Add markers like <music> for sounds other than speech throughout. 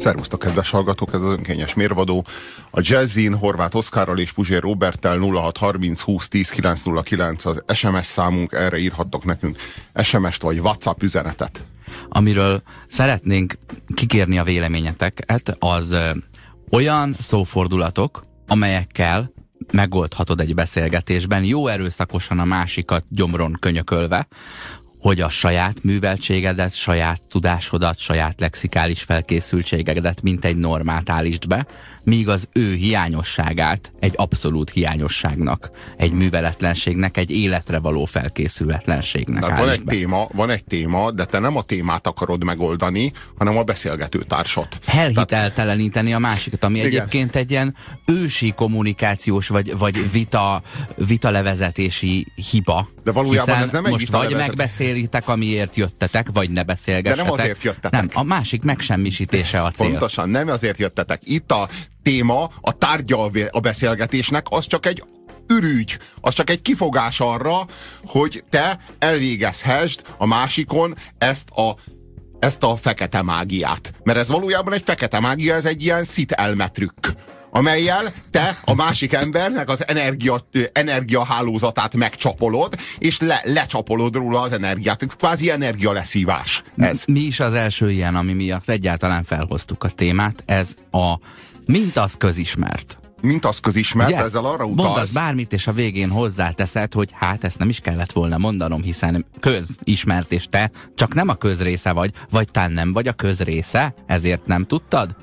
Szervusztok, kedves hallgatók, ez az önkényes mérvadó. A Jazzin Horváth Oszkárral és Puzsér Roberttel 0630 20 10 909 az SMS számunk, erre írhattok nekünk SMS-t vagy WhatsApp üzenetet. Amiről szeretnénk kikérni a véleményeteket, az ö, olyan szófordulatok, amelyekkel megoldhatod egy beszélgetésben, jó erőszakosan a másikat gyomron könyökölve, hogy a saját műveltségedet, saját tudásodat, saját lexikális felkészültségedet, mint egy normát állítsd be, míg az ő hiányosságát egy abszolút hiányosságnak, egy műveletlenségnek, egy életre való felkészületlenségnek Tehát van egy, be. téma, van egy téma, de te nem a témát akarod megoldani, hanem a beszélgető társat. Elhitelteleníteni a másikat, ami Igen. egyébként egy ilyen ősi kommunikációs vagy, vagy vita, vitalevezetési hiba. De valójában Hiszen ez nem egy most vagy vitalevezet- megbeszélitek, amiért jöttetek, vagy ne beszélgessetek. De nem azért jöttetek. Nem, a másik megsemmisítése a cél. Pontosan, nem azért jöttetek. Itt a téma, a tárgya a beszélgetésnek, az csak egy ürügy, az csak egy kifogás arra, hogy te elvégezhessd a másikon ezt a ezt a fekete mágiát. Mert ez valójában egy fekete mágia, ez egy ilyen szit elmetrükk amelyel te a másik embernek az energia, energiahálózatát megcsapolod, és le, lecsapolod róla az energiát. Ez kvázi energia leszívás. Ez. Mi is az első ilyen, ami miatt egyáltalán felhoztuk a témát, ez a mint az közismert. Mint az közismert, Ugye? ezzel arra utalsz. Mondasz bármit, és a végén hozzáteszed, hogy hát ezt nem is kellett volna mondanom, hiszen közismert, és te csak nem a közrésze vagy, vagy talán nem vagy a közrésze, ezért nem tudtad?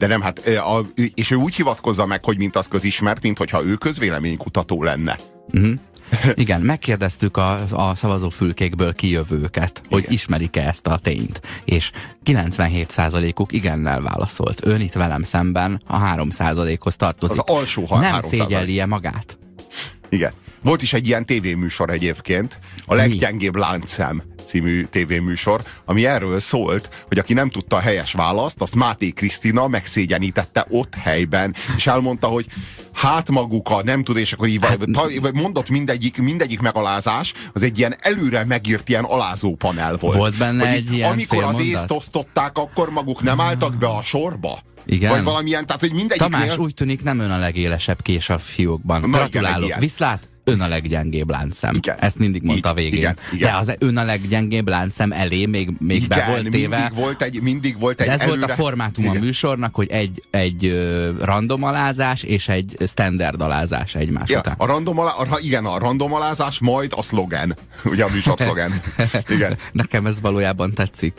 De nem, hát, a, és ő úgy hivatkozza meg, hogy mint az közismert, mint hogyha ő közvéleménykutató lenne. <laughs> Igen, megkérdeztük a, a szavazófülkékből kijövőket, hogy Igen. ismerik-e ezt a tényt, és 97%-uk igennel válaszolt. Ön itt velem szemben a 3%-hoz tartozik. Az alsó ha- Nem 3%. szégyelli-e magát? Igen. Volt is egy ilyen tévéműsor egyébként, a leggyengébb láncszem című tévéműsor, ami erről szólt, hogy aki nem tudta a helyes választ, azt Máté Krisztina megszégyenítette ott helyben, és elmondta, hogy hát maguka, nem tud, és akkor így Hát, mondott mindegyik, mindegyik megalázás, az egy ilyen előre megírt ilyen alázó panel volt. Volt benne Hogy egy ilyen Amikor az észt osztották, akkor maguk nem álltak be a sorba? Igen. Vagy valamilyen, tehát hogy mindegyiknél... Tamás úgy tűnik nem ön a legélesebb kés a fiókban. Na Gratulálok. Viszlát, ön a leggyengébb láncszem. Igen. Ezt mindig mondta a végén. igen, igen. De az ön a leggyengébb láncszem elé még, még be volt téve. mindig volt egy, mindig volt egy De ez előre... volt a formátum a Igen. műsornak, hogy egy, egy ö, random alázás és egy standard alázás egymás Ja, után. a random alá, a, igen, a randomalázás, majd a szlogen. <laughs> Ugye a műsor <laughs> szlogen. Igen. Nekem ez valójában tetszik.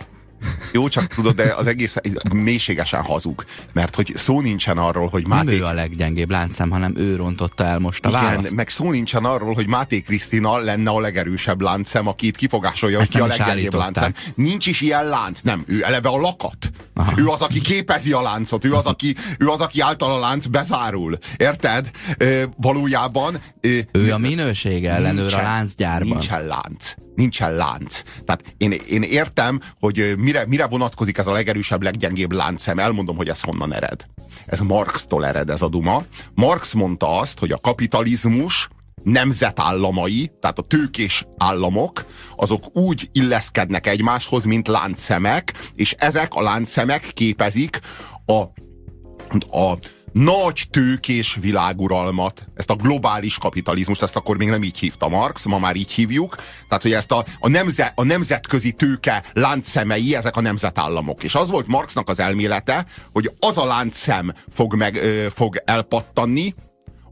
Jó, csak tudod, de az egész mélységesen hazug. Mert hogy szó nincsen arról, hogy Nem Máté... ő a leggyengébb láncszem, hanem ő rontotta el most a Igen, választ. meg szó nincsen arról, hogy Máté Krisztina lenne a legerősebb láncszem, aki itt kifogásolja, Ezt ki a nem leggyengébb láncszem. Nincs is ilyen lánc, nem. Ő eleve a lakat. Aha. Ő az, aki képezi a láncot, ő az, aki, ő az, aki által a lánc bezárul. Érted? Ö, valójában... Ö, Ő a minőség ellenőr a Nincsen- láncgyárban. Nincsen lánc. Nincsen lánc. Tehát én, én értem, hogy ö, mire, mire vonatkozik ez a legerősebb, leggyengébb láncszem. Elmondom, hogy ez honnan ered. Ez Marx-tól ered ez a duma. Marx mondta azt, hogy a kapitalizmus nemzetállamai, tehát a tőkés államok, azok úgy illeszkednek egymáshoz, mint láncszemek, és ezek a láncszemek képezik a, a nagy tőkés világuralmat, ezt a globális kapitalizmust, ezt akkor még nem így hívta Marx, ma már így hívjuk, tehát hogy ezt a, a, nemze, a nemzetközi tőke láncszemei, ezek a nemzetállamok. És az volt Marxnak az elmélete, hogy az a láncszem fog, meg, ö, fog elpattanni,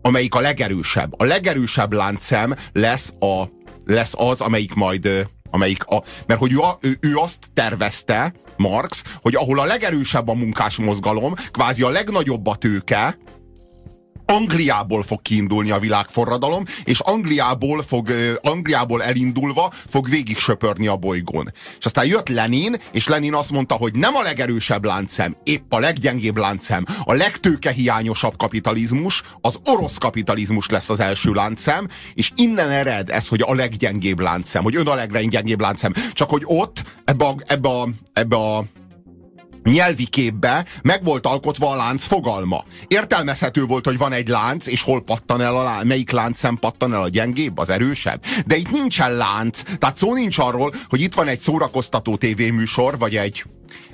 amelyik a legerősebb. A legerősebb láncszem lesz, a, lesz az, amelyik majd, amelyik a, mert hogy ő, ő, ő azt tervezte, Marx, hogy ahol a legerősebb a munkás mozgalom, kvázi a legnagyobb a tőke, Angliából fog kiindulni a világforradalom, és Angliából, fog, Angliából elindulva fog végig söpörni a bolygón. És aztán jött Lenin, és Lenin azt mondta, hogy nem a legerősebb láncszem, épp a leggyengébb láncszem, a legtőkehiányosabb kapitalizmus, az orosz kapitalizmus lesz az első láncszem, és innen ered ez, hogy a leggyengébb láncszem, hogy ön a leggyengébb láncszem. Csak hogy ott, ebbe a, ebbe a, ebbe a nyelvi képbe meg volt alkotva a lánc fogalma. Értelmezhető volt, hogy van egy lánc, és hol pattan el a lánc, melyik láncszem pattan el a gyengébb, az erősebb. De itt nincsen lánc, tehát szó nincs arról, hogy itt van egy szórakoztató tévéműsor, vagy egy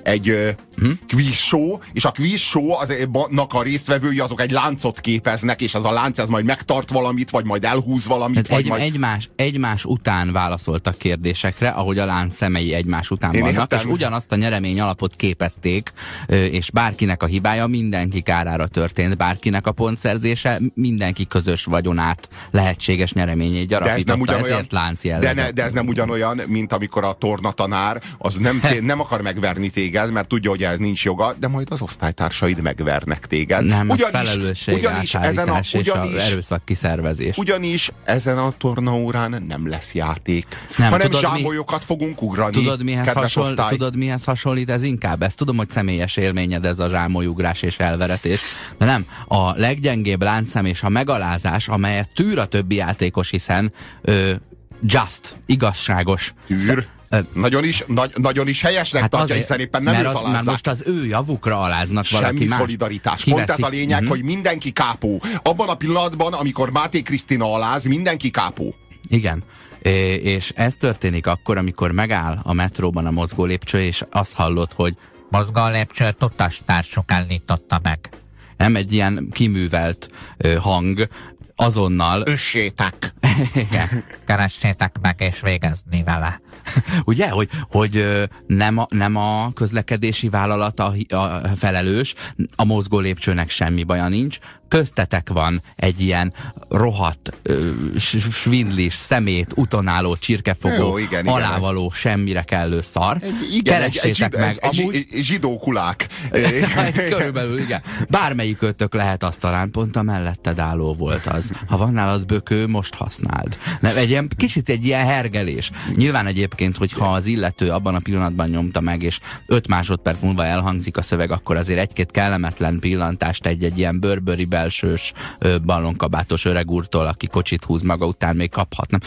egy hm? quiz show, és a quiz show aznak a résztvevői azok egy láncot képeznek, és az a lánc ez majd megtart valamit, vagy majd elhúz valamit. vagy egy, majd... egymás, egymás után válaszoltak kérdésekre, ahogy a lánc szemei egymás után Én vannak, értem. és ugyanazt a nyeremény alapot képezték, és bárkinek a hibája mindenki kárára történt, bárkinek a pontszerzése mindenki közös vagyonát lehetséges nyereményét gyarapította, de ez ezért lánc de, ne, de ez nem ugyanolyan, mint amikor a tornatanár az nem, <laughs> nem akar megverni téged, mert tudja, hogy ez nincs joga, de majd az osztálytársaid megvernek téged. Nem, ugyanis, ugyanis ezen a, ugyanis, és a erőszak kiszervezés. Ugyanis ezen a tornaórán nem lesz játék, nem, hanem tudod, zsámolyokat mi, fogunk ugrani. Tudod mihez, hasonl, tudod, mihez hasonlít ez inkább? Ezt tudom, hogy személyes élményed ez a zsámolyugrás és elveretés, de nem. A leggyengébb láncszem és a megalázás, amelyet tűr a többi játékos, hiszen ö, just, igazságos. Tűr? Nagyon is, nagy, nagyon is helyesnek hát tartja, hiszen éppen nem mert, az, mert most az ő javukra aláznak Semmi valaki más. szolidaritás. Kiveszik. Pont ez a lényeg, mm-hmm. hogy mindenki kápó. Abban a pillanatban, amikor Máté Krisztina aláz, mindenki kápó. Igen. É, és ez történik akkor, amikor megáll a metróban a mozgó lépcső, és azt hallod, hogy mozgó lépcsőt utastársuk állította meg. Nem egy ilyen kiművelt ö, hang, azonnal... Össétek! <laughs> Keressétek meg és végezni vele. <laughs> Ugye, hogy, hogy nem, a, nem a közlekedési vállalat a, a felelős, a mozgó lépcsőnek semmi baja nincs, köztetek van egy ilyen rohadt, svindlis, szemét, utonáló, csirkefogó, Jó, igen, alávaló, igen. semmire kellő szar. Egy, igen, Keressétek egy, meg. Egy, amúgy... egy zsidó kulák. <laughs> Körülbelül, igen. Bármelyik ötök lehet az talán, pont a melletted álló volt az. Ha van nálad bökő, most használd. Nem, egy ilyen, kicsit egy ilyen hergelés. Nyilván egyébként, hogyha az illető abban a pillanatban nyomta meg, és 5 másodperc múlva elhangzik a szöveg, akkor azért egy-két kellemetlen pillantást egy-egy ilyen bőrböri belsős ballonkabátos öreg úrtól, aki kocsit húz maga után, még kaphatna.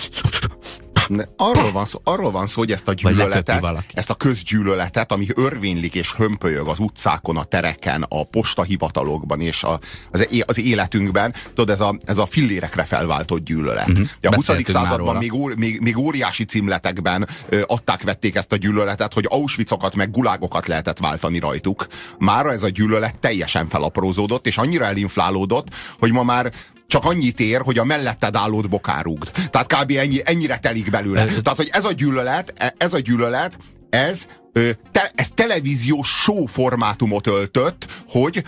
Ne, arról, van szó, arról van szó, hogy ezt a gyűlöletet, ezt a közgyűlöletet, ami örvénylik és hömpölyög az utcákon, a tereken, a postahivatalokban és a, az, az életünkben, tudod, ez a, ez a fillérekre felváltott gyűlölet. Uh-huh. a 20. században még, ó, még, még óriási címletekben ö, adták, vették ezt a gyűlöletet, hogy Auschwitzokat meg gulágokat lehetett váltani rajtuk. Mára ez a gyűlölet teljesen felaprózódott, és annyira elinflálódott, hogy ma már csak annyit ér, hogy a melletted állót bokárugd. Tehát kb. Ennyi, ennyire telik belőle. Tehát, hogy ez a gyűlölet, ez a gyűlölet, ez, te, ez televíziós show formátumot öltött, hogy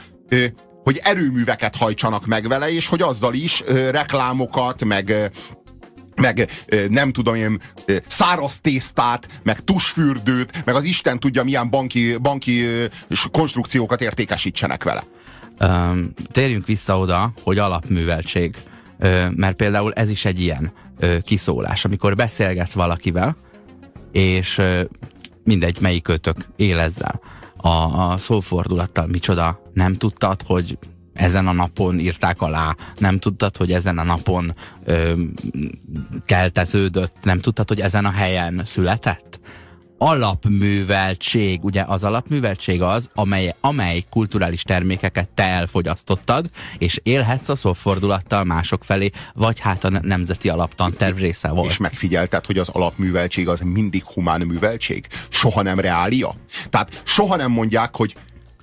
hogy erőműveket hajtsanak meg vele, és hogy azzal is reklámokat, meg meg nem tudom én, száraz tésztát, meg tusfürdőt, meg az Isten tudja milyen banki, banki konstrukciókat értékesítsenek vele. Térjünk vissza oda, hogy alapműveltség, mert például ez is egy ilyen kiszólás, amikor beszélgetsz valakivel, és uh, mindegy, melyik kötök él ezzel. A, a szófordulattal micsoda, nem tudtad, hogy ezen a napon írták alá, nem tudtad, hogy ezen a napon ö, kelteződött, nem tudtad, hogy ezen a helyen született? Alapműveltség, ugye az alapműveltség az, amely, amely kulturális termékeket te elfogyasztottad, és élhetsz a szófordulattal mások felé, vagy hát a nemzeti alaptanterv része volt. És megfigyelted, hogy az alapműveltség az mindig humán műveltség? Soha nem reália? Tehát soha nem mondják, hogy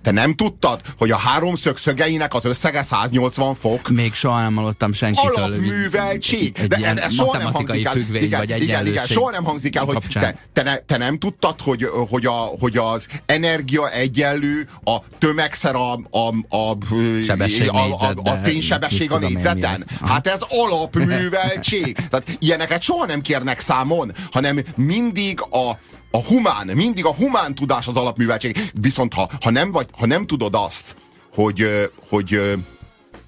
te nem tudtad, hogy a háromszög szögeinek az összege 180 fok? Még soha nem hallottam senkitől. Alapműveltség. De ez, ez soha nem hangzik el. Igen, vagy igen, igen, soha nem hangzik el, hogy te, te, ne, te nem tudtad, hogy, hogy, a, hogy az energia egyenlő a tömegszer a, a, a, a, a, a fénysebesség a négyzeten. Hát ez alapműveltség. Tehát ilyeneket soha nem kérnek számon, hanem mindig a a humán, mindig a humán tudás az alapműveltség. Viszont ha, ha, nem, vagy, ha nem tudod azt, hogy, hogy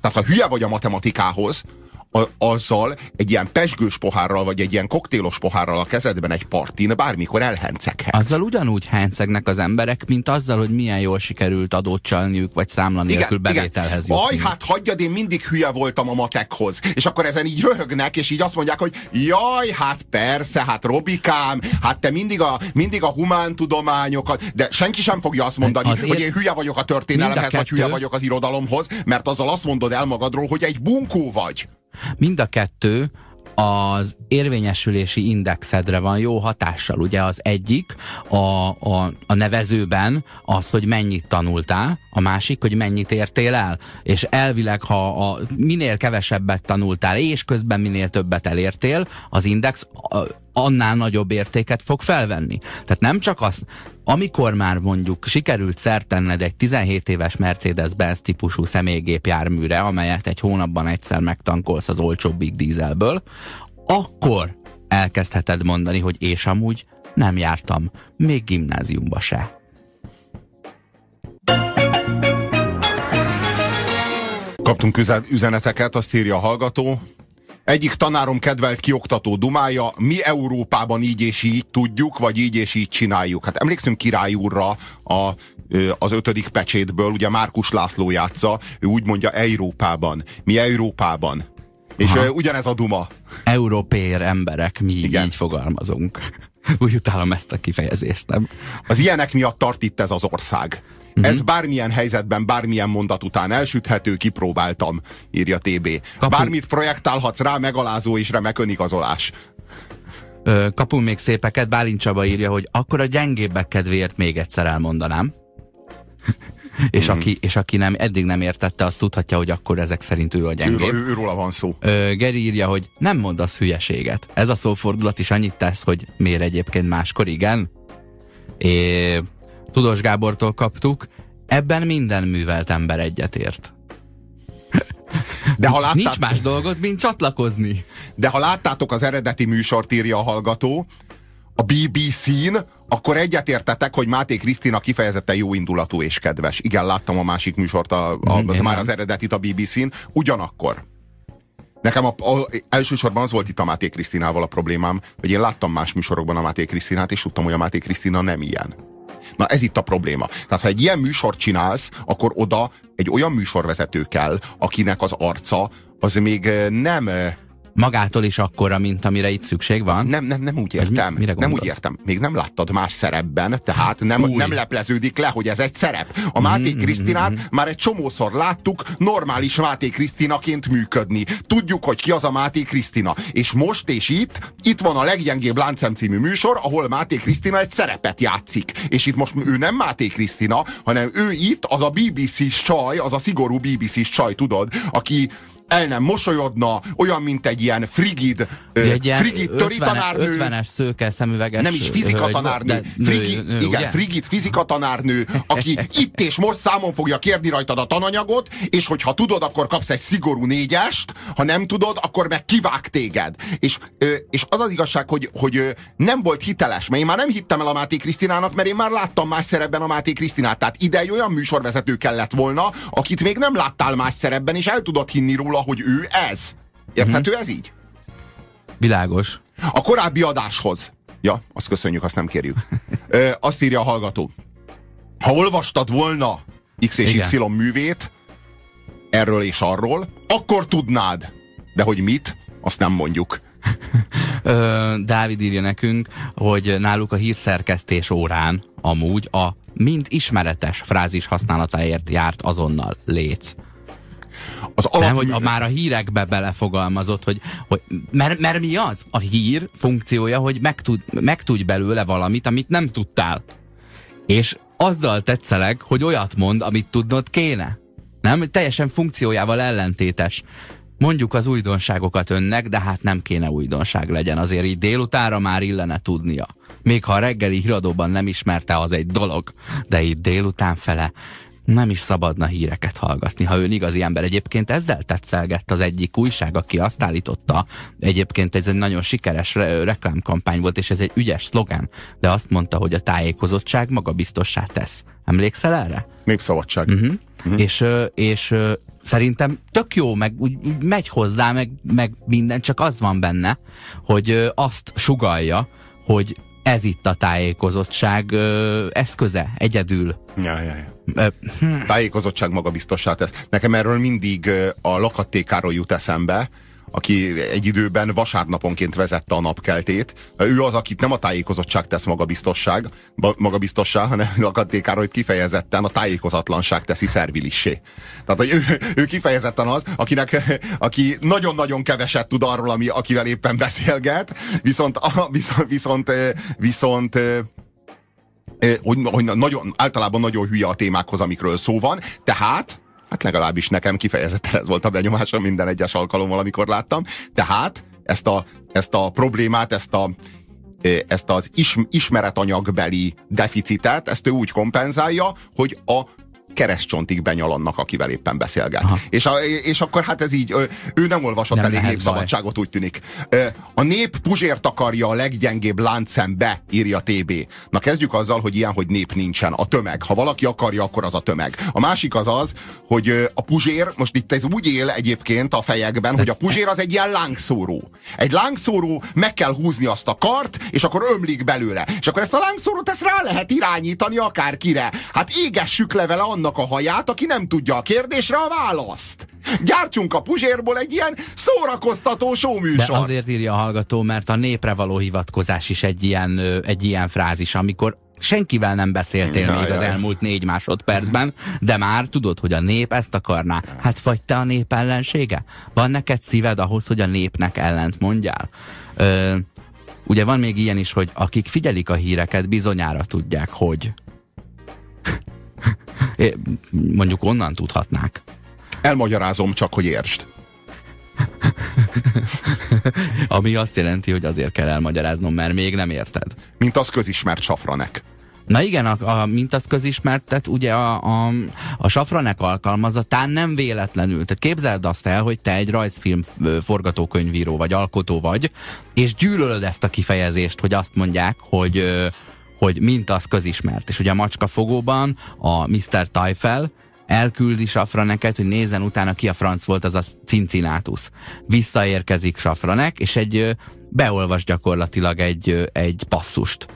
tehát ha hülye vagy a matematikához, a, azzal egy ilyen pesgős pohárral, vagy egy ilyen koktélos pohárral a kezedben egy partin bármikor elhenceghetsz. Azzal ugyanúgy hencegnek az emberek, mint azzal, hogy milyen jól sikerült adót csalniuk, vagy számla nélkül igen, bevételhez igen. Aj, hát hagyjad, én mindig hülye voltam a matekhoz. És akkor ezen így röhögnek, és így azt mondják, hogy jaj, hát persze, hát Robikám, hát te mindig a, mindig a humántudományokat, de senki sem fogja azt mondani, Azért hogy én hülye vagyok a történelemhez, vagy hülye vagyok az irodalomhoz, mert azzal azt mondod el magadról, hogy egy bunkó vagy. Mind a kettő az érvényesülési indexedre van jó hatással. Ugye az egyik a, a, a nevezőben az, hogy mennyit tanultál, a másik, hogy mennyit értél el. És elvileg, ha a, minél kevesebbet tanultál, és közben minél többet elértél, az index a, annál nagyobb értéket fog felvenni. Tehát nem csak az, amikor már mondjuk sikerült szert tenned egy 17 éves Mercedes-Benz típusú személygépjárműre, amelyet egy hónapban egyszer megtankolsz az olcsó Big Dieselből, akkor elkezdheted mondani, hogy és amúgy nem jártam, még gimnáziumba se. Kaptunk üzeneteket, azt írja a hallgató. Egyik tanárom kedvelt kioktató dumája, mi Európában így és így tudjuk, vagy így és így csináljuk. Hát emlékszünk Király úrra a, az ötödik pecsétből, ugye Márkus László játsza, ő úgy mondja Európában. Mi Európában. És Aha. ugyanez a duma. Európér emberek, mi Igen. így fogalmazunk. <laughs> Úgy utálom ezt a kifejezést, nem? Az ilyenek miatt tart itt ez az ország. Uh-huh. Ez bármilyen helyzetben, bármilyen mondat után elsüthető, kipróbáltam, írja TB. Kapu... Bármit projektálhatsz rá, megalázó és remek önigazolás. Ö, kapunk még szépeket, Bálint Csaba írja, hogy akkor a gyengébbek kedvéért még egyszer elmondanám. <laughs> és, mm. aki, és aki nem, eddig nem értette, az tudhatja, hogy akkor ezek szerint ő a gyengébb. Ő, ő, őróla van szó. Ö, Geri írja, hogy nem mondasz hülyeséget. Ez a szófordulat is annyit tesz, hogy miért egyébként máskor igen. É, Tudós Gábortól kaptuk, ebben minden művelt ember egyetért. De ha láttátok... Nincs más dolgot, mint csatlakozni. De ha láttátok az eredeti műsort, írja a hallgató, a BBC-n, akkor egyetértetek, hogy Máté Krisztina kifejezetten jó indulatú és kedves. Igen, láttam a másik műsort, a, a, az már az eredetit a BBC-n. Ugyanakkor Nekem a, a, elsősorban az volt itt a Máté Krisztinával a problémám, hogy én láttam más műsorokban a Máté Krisztinát, és tudtam, hogy a Máté Krisztina nem ilyen. Na ez itt a probléma. Tehát ha egy ilyen műsort csinálsz, akkor oda egy olyan műsorvezető kell, akinek az arca az még eh, nem eh, magától is akkora, mint amire itt szükség van? Nem, nem, nem úgy értem. Mi, nem úgy értem. Még nem láttad más szerepben, tehát nem, nem lepleződik le, hogy ez egy szerep. A Máté mm, Krisztinát mm, már egy csomószor láttuk normális Máté Krisztinaként működni. Tudjuk, hogy ki az a Máté Krisztina. És most és itt, itt van a leggyengébb láncem című műsor, ahol Máté Krisztina egy szerepet játszik. És itt most ő nem Máté Krisztina, hanem ő itt az a BBC-s csaj, az a szigorú BBC-s csaj, tudod, aki el nem mosolyodna, olyan, mint egy ilyen frigid, egy ilyen frigid töri tanárnő. 50-es szőke szemüveges Nem is fizika tanárnő. Frigi, nő, igen, ugye? frigid fizika tanárnő, aki <laughs> itt és most számon fogja kérni rajtad a tananyagot, és hogyha tudod, akkor kapsz egy szigorú négyest, ha nem tudod, akkor meg kivág téged. És, és az az igazság, hogy, hogy nem volt hiteles, mert én már nem hittem el a Máté Krisztinának, mert én már láttam más szerepben a Máté Krisztinát. Tehát ide olyan műsorvezető kellett volna, akit még nem láttál más szerepben, és el tudod hinni róla, róla, hogy ő ez. Érthető uh-huh. ez így? Világos. A korábbi adáshoz. Ja, azt köszönjük, azt nem kérjük. <laughs> Ö, azt írja a hallgató. Ha olvastad volna X és Igen. Y művét, erről és arról, akkor tudnád. De hogy mit, azt nem mondjuk. <laughs> Dávid írja nekünk, hogy náluk a hírszerkesztés órán amúgy a mind ismeretes frázis használatáért járt azonnal léc. Az alap... Nem, hogy a, már a hírekbe belefogalmazott, hogy, hogy mert, mert mi az? A hír funkciója, hogy megtud, megtudj belőle valamit, amit nem tudtál. És azzal tetszeleg, hogy olyat mond, amit tudnod kéne. Nem? Teljesen funkciójával ellentétes. Mondjuk az újdonságokat önnek, de hát nem kéne újdonság legyen. Azért így délutára már illene tudnia. Még ha a reggeli híradóban nem ismerte, az egy dolog. De itt délután fele nem is szabadna híreket hallgatni, ha ő igazi ember. Egyébként ezzel tetszelgett az egyik újság, aki azt állította, egyébként ez egy nagyon sikeres re- reklámkampány volt, és ez egy ügyes szlogán, de azt mondta, hogy a tájékozottság magabiztossá tesz. Emlékszel erre? Népszabadság. Uh-huh. Uh-huh. És, és szerintem tök jó, meg úgy, úgy megy hozzá, meg, meg minden, csak az van benne, hogy azt sugalja, hogy ez itt a tájékozottság eszköze, egyedül. Ja, ja, ja. Tájékozottság magabiztossá tesz. Nekem erről mindig a lakattékáról jut eszembe, aki egy időben vasárnaponként vezette a napkeltét. Ő az, akit nem a tájékozottság tesz magabiztosság, magabiztossá, hanem <laughs> lakadtékára, hogy kifejezetten a tájékozatlanság teszi szervilissé. Tehát, hogy ő, ő kifejezetten az, akinek, <laughs> aki nagyon-nagyon keveset tud arról, ami, akivel éppen beszélget, viszont, viszont, viszont, viszont hogy, hogy nagyon, általában nagyon hülye a témákhoz, amikről szó van, tehát Hát legalábbis nekem kifejezetten ez volt a benyomásom minden egyes alkalommal, amikor láttam. Tehát ezt a, ezt a problémát, ezt a, ezt az is, ismeretanyagbeli deficitet, ezt ő úgy kompenzálja, hogy a keresztcsontig benyalannak, akivel éppen beszélget. És, a, és akkor hát ez így, ő nem olvasott nem elég népszabadságot, úgy tűnik. A nép Puzsért akarja a leggyengébb láncszembe, írja TB. Na kezdjük azzal, hogy ilyen, hogy nép nincsen. A tömeg. Ha valaki akarja, akkor az a tömeg. A másik az az, hogy a Puzsér, most itt ez úgy él egyébként a fejekben, hogy a Puzsér az egy ilyen lángszóró. Egy lángszóró, meg kell húzni azt a kart, és akkor ömlik belőle. És akkor ezt a lángszórót ezt rá lehet irányítani akárkire. Hát égessük le vele annak a haját, aki nem tudja a kérdésre a választ. Gyártsunk a puzsérból egy ilyen szórakoztató showműsor. De azért írja a hallgató, mert a népre való hivatkozás is egy ilyen, egy ilyen frázis, amikor senkivel nem beszéltél ja, még ja. az elmúlt négy másodpercben, de már tudod, hogy a nép ezt akarná. Hát vagy te a nép ellensége? Van neked szíved ahhoz, hogy a népnek ellent mondjál? Ö, ugye van még ilyen is, hogy akik figyelik a híreket, bizonyára tudják, hogy mondjuk onnan tudhatnák. Elmagyarázom csak, hogy értsd. <laughs> Ami azt jelenti, hogy azért kell elmagyaráznom, mert még nem érted. Mint az közismert safranek. Na igen, a, a, mint az közismertet, ugye a, a, a safranek alkalmazatán nem véletlenül. Tehát képzeld azt el, hogy te egy rajzfilm forgatókönyvíró vagy alkotó vagy, és gyűlölöd ezt a kifejezést, hogy azt mondják, hogy hogy mint az közismert. És ugye a macskafogóban a Mr. Tyfel elküldi Safraneket, hogy nézzen utána ki a franc volt az a Cincinátus. Visszaérkezik Safranek, és egy beolvas gyakorlatilag egy, egy passzust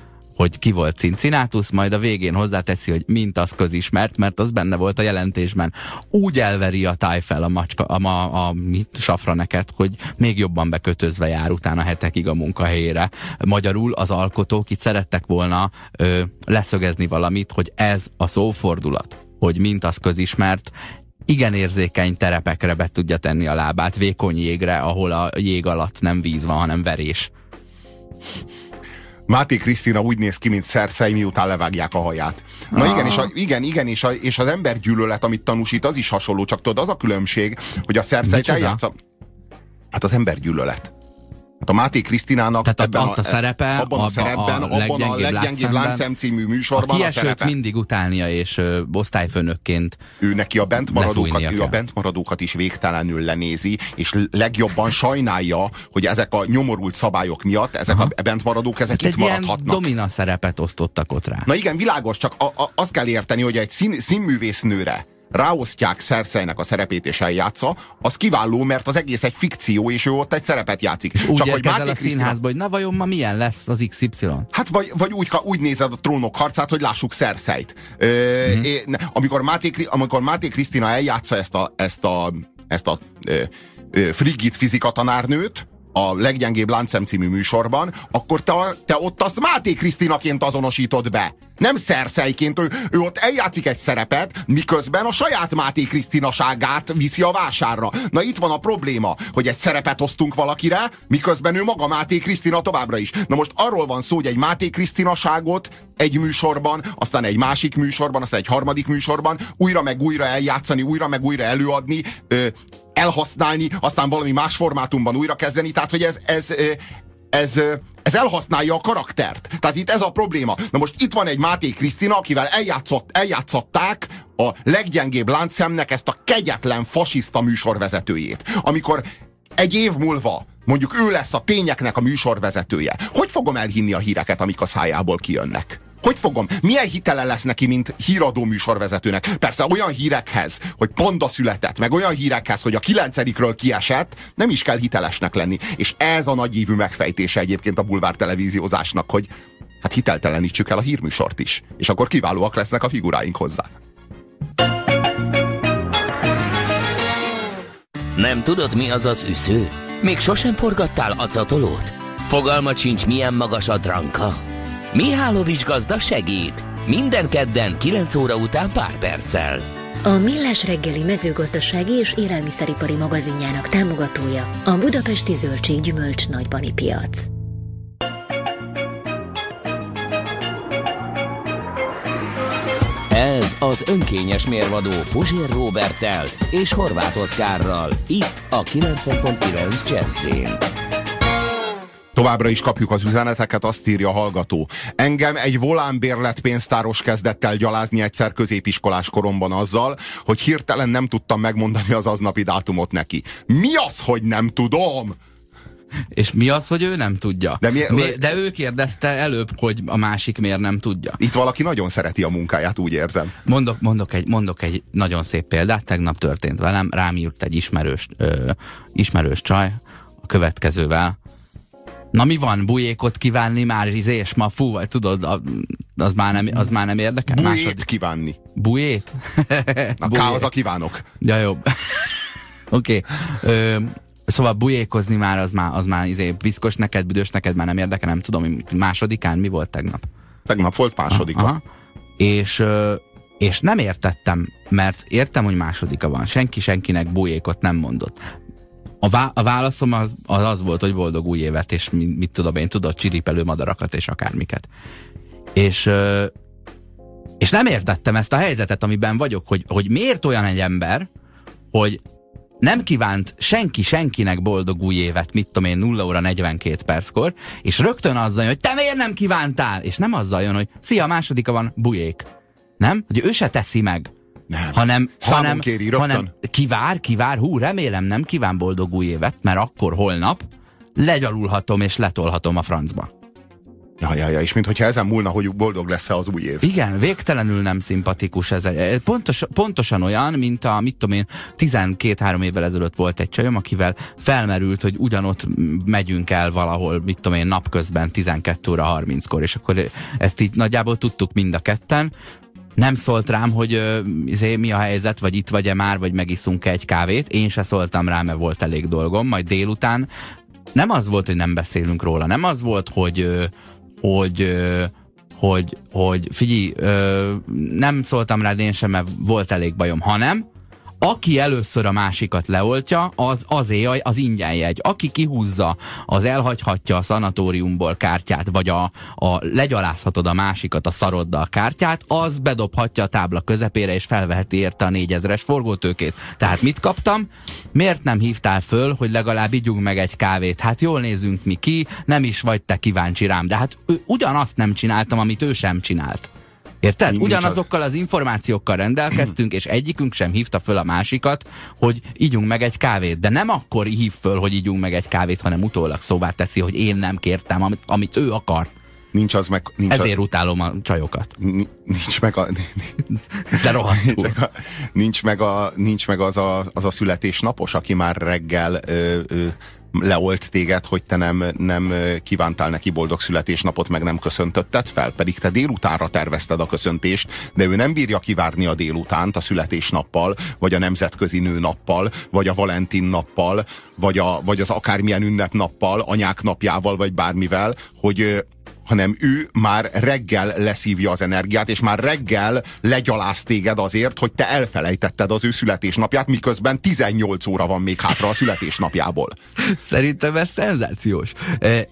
hogy ki volt Cincinátus, majd a végén hozzáteszi, hogy mint az közismert, mert az benne volt a jelentésben. Úgy elveri a tájfel a, macska, a, a, a safraneket, hogy még jobban bekötözve jár utána hetekig a munkahelyére. Magyarul az alkotók itt szerettek volna ö, leszögezni valamit, hogy ez a szófordulat, hogy mint az közismert, igen érzékeny terepekre be tudja tenni a lábát, vékony jégre, ahol a jég alatt nem víz van, hanem verés. Máté Krisztina úgy néz ki, mint szerszej, miután levágják a haját. Na igen, és, a, igen, igen és, a, és az embergyűlölet, amit tanúsít, az is hasonló, csak tudod, az a különbség, hogy a szerszejt eljátsza. Hát az embergyűlölet. Hát a Máté Krisztinának Tehát ebben a, a szerepe, abban a, a szerepben, a, abban a leggyengébb láncszem című műsorban a, a szerepe. mindig utálnia és ö, osztályfőnökként ő neki a bentmaradókat, ő a bentmaradókat is végtelenül lenézi, és legjobban sajnálja, hogy ezek a nyomorult szabályok miatt, ezek Aha. a bentmaradók, ezek hát itt maradhatnak. domina szerepet osztottak ott rá. Na igen, világos, csak a, a, azt kell érteni, hogy egy szín, színművésznőre ráosztják Szerszejnek a szerepét és eljátsza, az kiváló, mert az egész egy fikció, és ő ott egy szerepet játszik. És úgy Csak hogy Máté a színházba, hogy na vajon ma milyen lesz az XY? Hát vagy, vagy úgy, úgy nézed a trónok harcát, hogy lássuk Szerszejt. Ö, mm-hmm. é, amikor, Máté, amikor Máté Krisztina eljátsza ezt a, ezt a, ezt a ö, ö, frigid fizika tanárnőt, a leggyengébb láncem című műsorban, akkor te, te ott azt Máté Krisztinaként azonosítod be. Nem szerszejként, ő, ő ott eljátszik egy szerepet, miközben a saját Máté Krisztinaságát viszi a vásárra. Na itt van a probléma, hogy egy szerepet osztunk valakire, miközben ő maga Máté Krisztina továbbra is. Na most arról van szó, hogy egy Máté Krisztinaságot egy műsorban, aztán egy másik műsorban, aztán egy harmadik műsorban újra meg újra eljátszani, újra meg újra előadni, ö, elhasználni, aztán valami más formátumban újra kezdeni, tehát hogy ez, ez, ez, ez elhasználja a karaktert. Tehát itt ez a probléma. Na most itt van egy Máté Krisztina, akivel eljátszott, eljátszották a leggyengébb láncszemnek ezt a kegyetlen fasiszta műsorvezetőjét. Amikor egy év múlva mondjuk ő lesz a tényeknek a műsorvezetője. Hogy fogom elhinni a híreket, amik a szájából kijönnek? Hogy fogom? Milyen hitele lesz neki, mint híradó műsorvezetőnek? Persze olyan hírekhez, hogy panda született, meg olyan hírekhez, hogy a kilencedikről kiesett, nem is kell hitelesnek lenni. És ez a nagyívű megfejtése egyébként a bulvár televíziózásnak, hogy hát hiteltelenítsük el a hírműsort is. És akkor kiválóak lesznek a figuráink hozzá. Nem tudod, mi az az üsző? Még sosem forgattál acatolót? Fogalmat sincs milyen magas a dranka? Mihálovics gazda segít! Minden kedden 9 óra után pár perccel. A Millás reggeli mezőgazdasági és élelmiszeripari magazinjának támogatója a Budapesti Zöldség Gyümölcs Nagybani Piac. Ez az önkényes mérvadó Puzsér Robertel és Horváth Oszkárral. Itt a 90.9 Jazzin. Továbbra is kapjuk az üzeneteket, azt írja a hallgató. Engem egy volánbérlet pénztáros kezdett el gyalázni egyszer középiskolás koromban azzal, hogy hirtelen nem tudtam megmondani az aznapi dátumot neki. Mi az, hogy nem tudom? És mi az, hogy ő nem tudja? De, mi, mi, de ő kérdezte előbb, hogy a másik miért nem tudja. Itt valaki nagyon szereti a munkáját, úgy érzem. Mondok, mondok, egy, mondok egy nagyon szép példát, tegnap történt velem, rám írt egy ismerős, ö, ismerős csaj a következővel. Na mi van, bujékot kívánni már izé, és ma fú, vagy tudod, az már nem, az már nem érdekel? Bujét Másod... kívánni. Bujét? <laughs> Na ká az a kívánok. Ja, jó. <laughs> Oké. okay. Szóval bujékozni már az már, az már izé, piszkos neked, büdös neked már nem érdekel, nem tudom, másodikán mi volt tegnap? Tegnap volt másodika. Aha. És, és nem értettem, mert értem, hogy másodika van. Senki senkinek bujékot nem mondott. A, vá a válaszom az, az az volt, hogy boldog új évet, és mit, mit tudom én, tudod, csiripelő madarakat és akármiket. És, és nem értettem ezt a helyzetet, amiben vagyok, hogy, hogy miért olyan egy ember, hogy nem kívánt senki senkinek boldog új évet, mit tudom én, 0 óra 42 perckor, és rögtön azzal jön, hogy te miért nem kívántál? És nem azzal jön, hogy szia, másodika van, bujék. Nem? Hogy ő se teszi meg. Nem. Hanem, hanem, kéri hanem kivár, kivár, hú, remélem nem kíván boldog új évet, mert akkor holnap legyalulhatom és letolhatom a francba. Ja, ja, ja, és mintha ezen múlna, hogy boldog lesz-e az új év. Igen, végtelenül nem szimpatikus ez. Pontos, pontosan olyan, mint a, mit tudom én, 12-3 évvel ezelőtt volt egy csajom, akivel felmerült, hogy ugyanott megyünk el valahol, mit tudom én, napközben 12 óra 30-kor, és akkor ezt így nagyjából tudtuk mind a ketten, nem szólt rám, hogy izé, mi a helyzet, vagy itt vagy-e már, vagy megiszunk -e egy kávét. Én se szóltam rá, mert volt elég dolgom. Majd délután nem az volt, hogy nem beszélünk róla, nem az volt, hogy hogy hogy, hogy figyelj, nem szóltam rád én sem, mert volt elég bajom, hanem aki először a másikat leoltja, az azé az ingyen jegy. Aki kihúzza, az elhagyhatja a szanatóriumból kártyát, vagy a, a legyalázhatod a másikat a szaroddal kártyát, az bedobhatja a tábla közepére, és felveheti érte a négyezres forgótőkét. Tehát mit kaptam? Miért nem hívtál föl, hogy legalább ígyunk meg egy kávét? Hát jól nézünk mi ki, nem is vagy te kíváncsi rám. De hát ő, ugyanazt nem csináltam, amit ő sem csinált. Érted? Ugyanazokkal az információkkal rendelkeztünk, és egyikünk sem hívta föl a másikat, hogy ígyunk meg egy kávét. De nem akkor hív föl, hogy ígyunk meg egy kávét, hanem utólag szóvá teszi, hogy én nem kértem, amit, amit ő akar. Nincs az meg... Nincs Ezért a... utálom a csajokat. Nincs meg a... <laughs> De rohadtul. Nincs meg, a, nincs meg, a, nincs meg az, a, az a születésnapos, aki már reggel ö, ö, leolt téged, hogy te nem, nem kívántál neki boldog születésnapot, meg nem köszöntötted fel, pedig te délutánra tervezted a köszöntést, de ő nem bírja kivárni a délutánt a születésnappal, vagy a nemzetközi nőnappal, vagy a Valentin nappal, vagy, a, vagy az akármilyen ünnepnappal, anyák napjával, vagy bármivel, hogy, hanem ő már reggel leszívja az energiát, és már reggel legyaláz téged azért, hogy te elfelejtetted az ő születésnapját, miközben 18 óra van még hátra a születésnapjából. Szerintem ez szenzációs.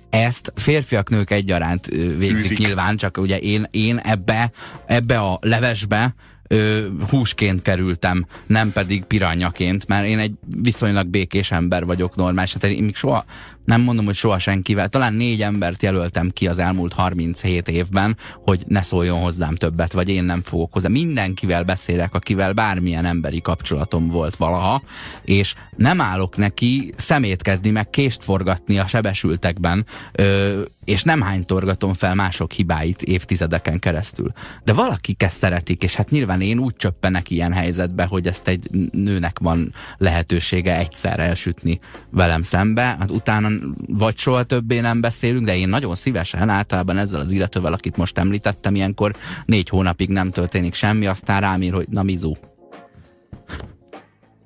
Ezt férfiak, nők egyaránt végzik nyilván, csak ugye én, én ebbe, ebbe a levesbe ö, húsként kerültem, nem pedig piranyaként, mert én egy viszonylag békés ember vagyok normális. Hát én még soha, nem mondom, hogy soha senkivel, talán négy embert jelöltem ki az elmúlt 37 évben, hogy ne szóljon hozzám többet, vagy én nem fogok hozzá. Mindenkivel beszélek, akivel bármilyen emberi kapcsolatom volt valaha, és nem állok neki szemétkedni, meg kést forgatni a sebesültekben, ö, és nem hánytorgatom fel mások hibáit évtizedeken keresztül. De valaki kezd szeretik, és hát nyilván én úgy csöppenek ilyen helyzetbe, hogy ezt egy nőnek van lehetősége egyszer elsütni velem szembe, hát utána vagy soha többé nem beszélünk, de én nagyon szívesen általában ezzel az illetővel, akit most említettem, ilyenkor négy hónapig nem történik semmi, aztán rám ír, hogy na mizu.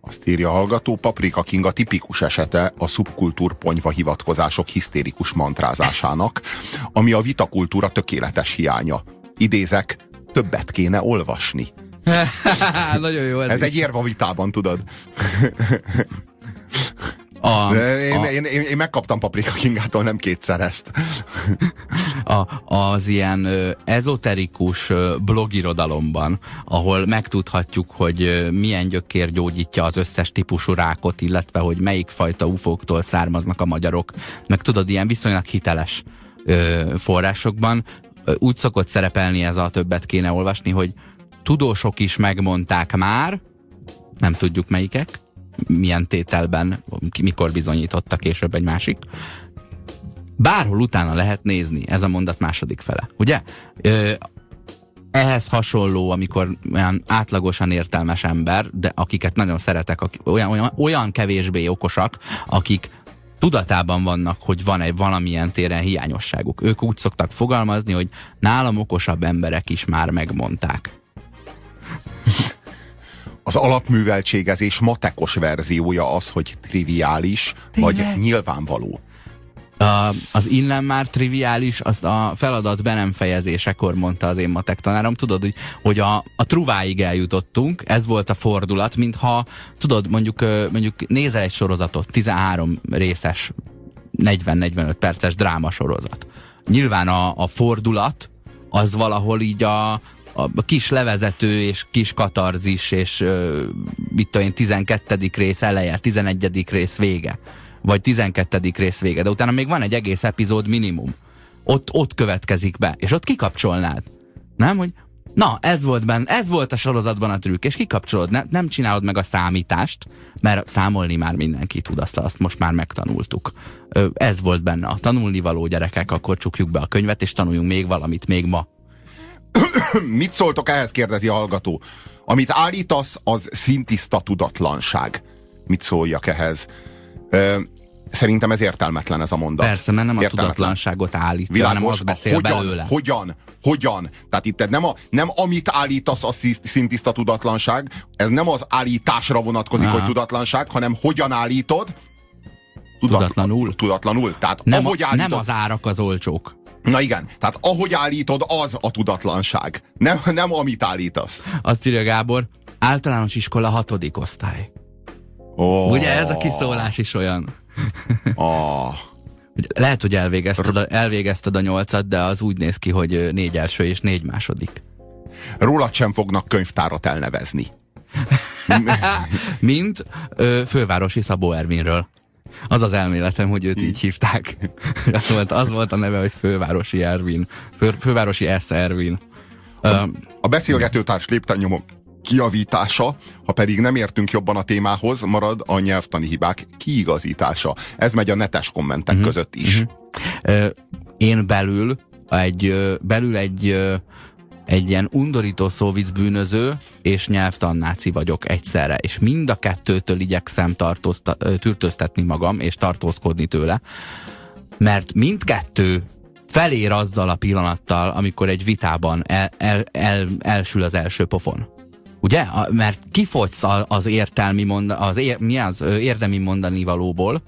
Azt írja a hallgató, Paprika King a tipikus esete a szubkultúr ponyva hivatkozások hisztérikus mantrázásának, ami a vitakultúra tökéletes hiánya. Idézek, többet kéne olvasni. <laughs> Nagyon jó ez, Ez is. egy érva vitában, tudod. A, De Én, a, én, én, én megkaptam Paprika Kingától nem kétszer ezt. <laughs> a, az ilyen ezoterikus blogirodalomban, ahol megtudhatjuk, hogy milyen gyökér gyógyítja az összes típusú rákot, illetve hogy melyik fajta ufóktól származnak a magyarok, meg tudod, ilyen viszonylag hiteles forrásokban úgy szokott szerepelni ez a többet kéne olvasni, hogy tudósok is megmondták már, nem tudjuk melyikek, milyen tételben, mikor bizonyította később egy másik, bárhol utána lehet nézni, ez a mondat második fele, ugye? Ö, ehhez hasonló, amikor olyan átlagosan értelmes ember, de akiket nagyon szeretek, akik, olyan, olyan, olyan kevésbé okosak, akik tudatában vannak, hogy van egy valamilyen téren hiányosságuk. Ők úgy szoktak fogalmazni, hogy nálam okosabb emberek is már megmondták. Az alapműveltségezés matekos verziója az, hogy triviális, vagy nyilvánvaló. A, az innen már triviális, azt a feladat be nem fejezésekor mondta az én matek tanárom. Tudod, hogy, hogy a, a truváig eljutottunk, ez volt a fordulat, mintha, tudod, mondjuk, mondjuk nézel egy sorozatot, 13 részes, 40-45 perces drámasorozat. Nyilván a, a fordulat az valahol így a, a kis levezető és kis katarzis és ö, mit tudom én, 12. rész eleje, 11. rész vége, vagy 12. rész vége, de utána még van egy egész epizód minimum. Ott, ott következik be, és ott kikapcsolnád. Nem, hogy na, ez volt, benne, ez volt a sorozatban a trükk, és kikapcsolod, ne, nem csinálod meg a számítást, mert számolni már mindenki tud, azt, azt most már megtanultuk. Ez volt benne a tanulnivaló gyerekek, akkor csukjuk be a könyvet, és tanuljunk még valamit még ma. <coughs> Mit szóltok ehhez, kérdezi a hallgató. Amit állítasz, az szintiszta tudatlanság. Mit szóljak ehhez? Ö, szerintem ez értelmetlen ez a mondat. Persze, mert nem a tudatlanságot állítja, Világos, hanem az beszél hogyan, belőle. Hogyan? Hogyan? Tehát itt nem, a, nem amit állítasz a szí- szintiszta tudatlanság, ez nem az állításra vonatkozik, Aha. hogy tudatlanság, hanem hogyan állítod? Tudatlanul. Tudatlanul. Tehát Nem, ahogy állítod, nem az árak az olcsók. Na igen, tehát ahogy állítod, az a tudatlanság. Nem, nem amit állítasz. Azt írja Gábor, általános iskola hatodik osztály. Oh, Ugye ez a kiszólás is olyan. Oh. Lehet, hogy elvégezted a, elvégezted a nyolcat, de az úgy néz ki, hogy négy első és négy második. Rólad sem fognak könyvtárat elnevezni. <laughs> Mint ö, fővárosi Szabó Ervinről. Az az elméletem, hogy őt így hívták. <laughs> az, volt, az volt a neve, hogy fővárosi Ervin. Fő, fővárosi S. Ervin. Ö, A beszélgetőtárs léptennyomok kiavítása, ha pedig nem értünk jobban a témához, marad a nyelvtani hibák kiigazítása. Ez megy a netes kommentek Mhm. között is. Ö, én belül egy, belül egy, egy ilyen undorító szóvic bűnöző és nyelvtannáci vagyok egyszerre, és mind a kettőtől igyekszem tűrtöztetni magam, és tartózkodni tőle, mert mindkettő felér azzal a pillanattal, amikor egy vitában el, el, el, elsül az első pofon. Ugye? Mert kifogysz az értelmi monda, az ér, mi az érdemi mondani valóból,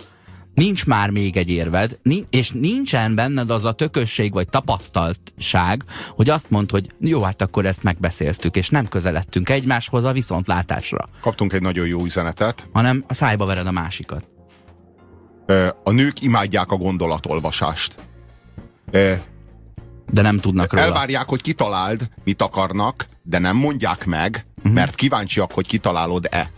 nincs már még egy érved, és nincsen benned az a tökösség vagy tapasztaltság, hogy azt mondd, hogy jó, hát akkor ezt megbeszéltük, és nem közeledtünk egymáshoz a viszontlátásra, Kaptunk egy nagyon jó üzenetet. hanem a szájba vered a másikat. A nők imádják a gondolatolvasást. De nem tudnak róla. Elvárják, hogy kitaláld, mit akarnak, de nem mondják meg, mert kíváncsiak, hogy kitalálod-e.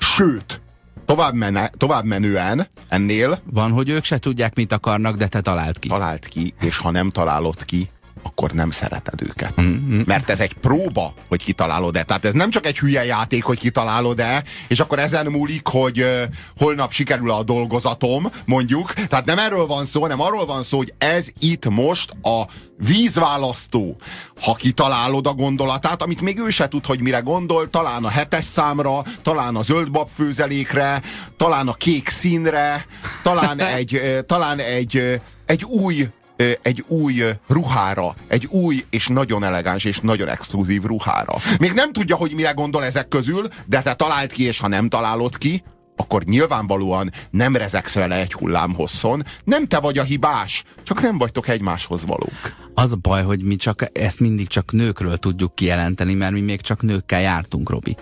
Sőt, tovább, mene, tovább menően ennél Van, hogy ők se tudják, mit akarnak, de te találd ki. találd ki, és ha nem találod ki, akkor nem szereted őket. Mm-hmm. Mert ez egy próba, hogy kitalálod-e. Tehát ez nem csak egy hülye játék, hogy kitalálod-e, és akkor ezen múlik, hogy uh, holnap sikerül a dolgozatom, mondjuk. Tehát nem erről van szó, hanem arról van szó, hogy ez itt most a vízválasztó. Ha kitalálod a gondolatát, amit még ő se tud, hogy mire gondol, talán a hetes számra, talán a zöldbab főzelékre, talán a kék színre, talán <laughs> egy, talán egy, egy új egy új ruhára, egy új és nagyon elegáns és nagyon exkluzív ruhára. Még nem tudja, hogy mire gondol ezek közül, de te talált ki, és ha nem találod ki, akkor nyilvánvalóan nem rezegsz vele egy hullám hosszon, nem te vagy a hibás, csak nem vagytok egymáshoz valók. Az a baj, hogy mi csak ezt mindig csak nőkről tudjuk kijelenteni, mert mi még csak nőkkel jártunk, Robi.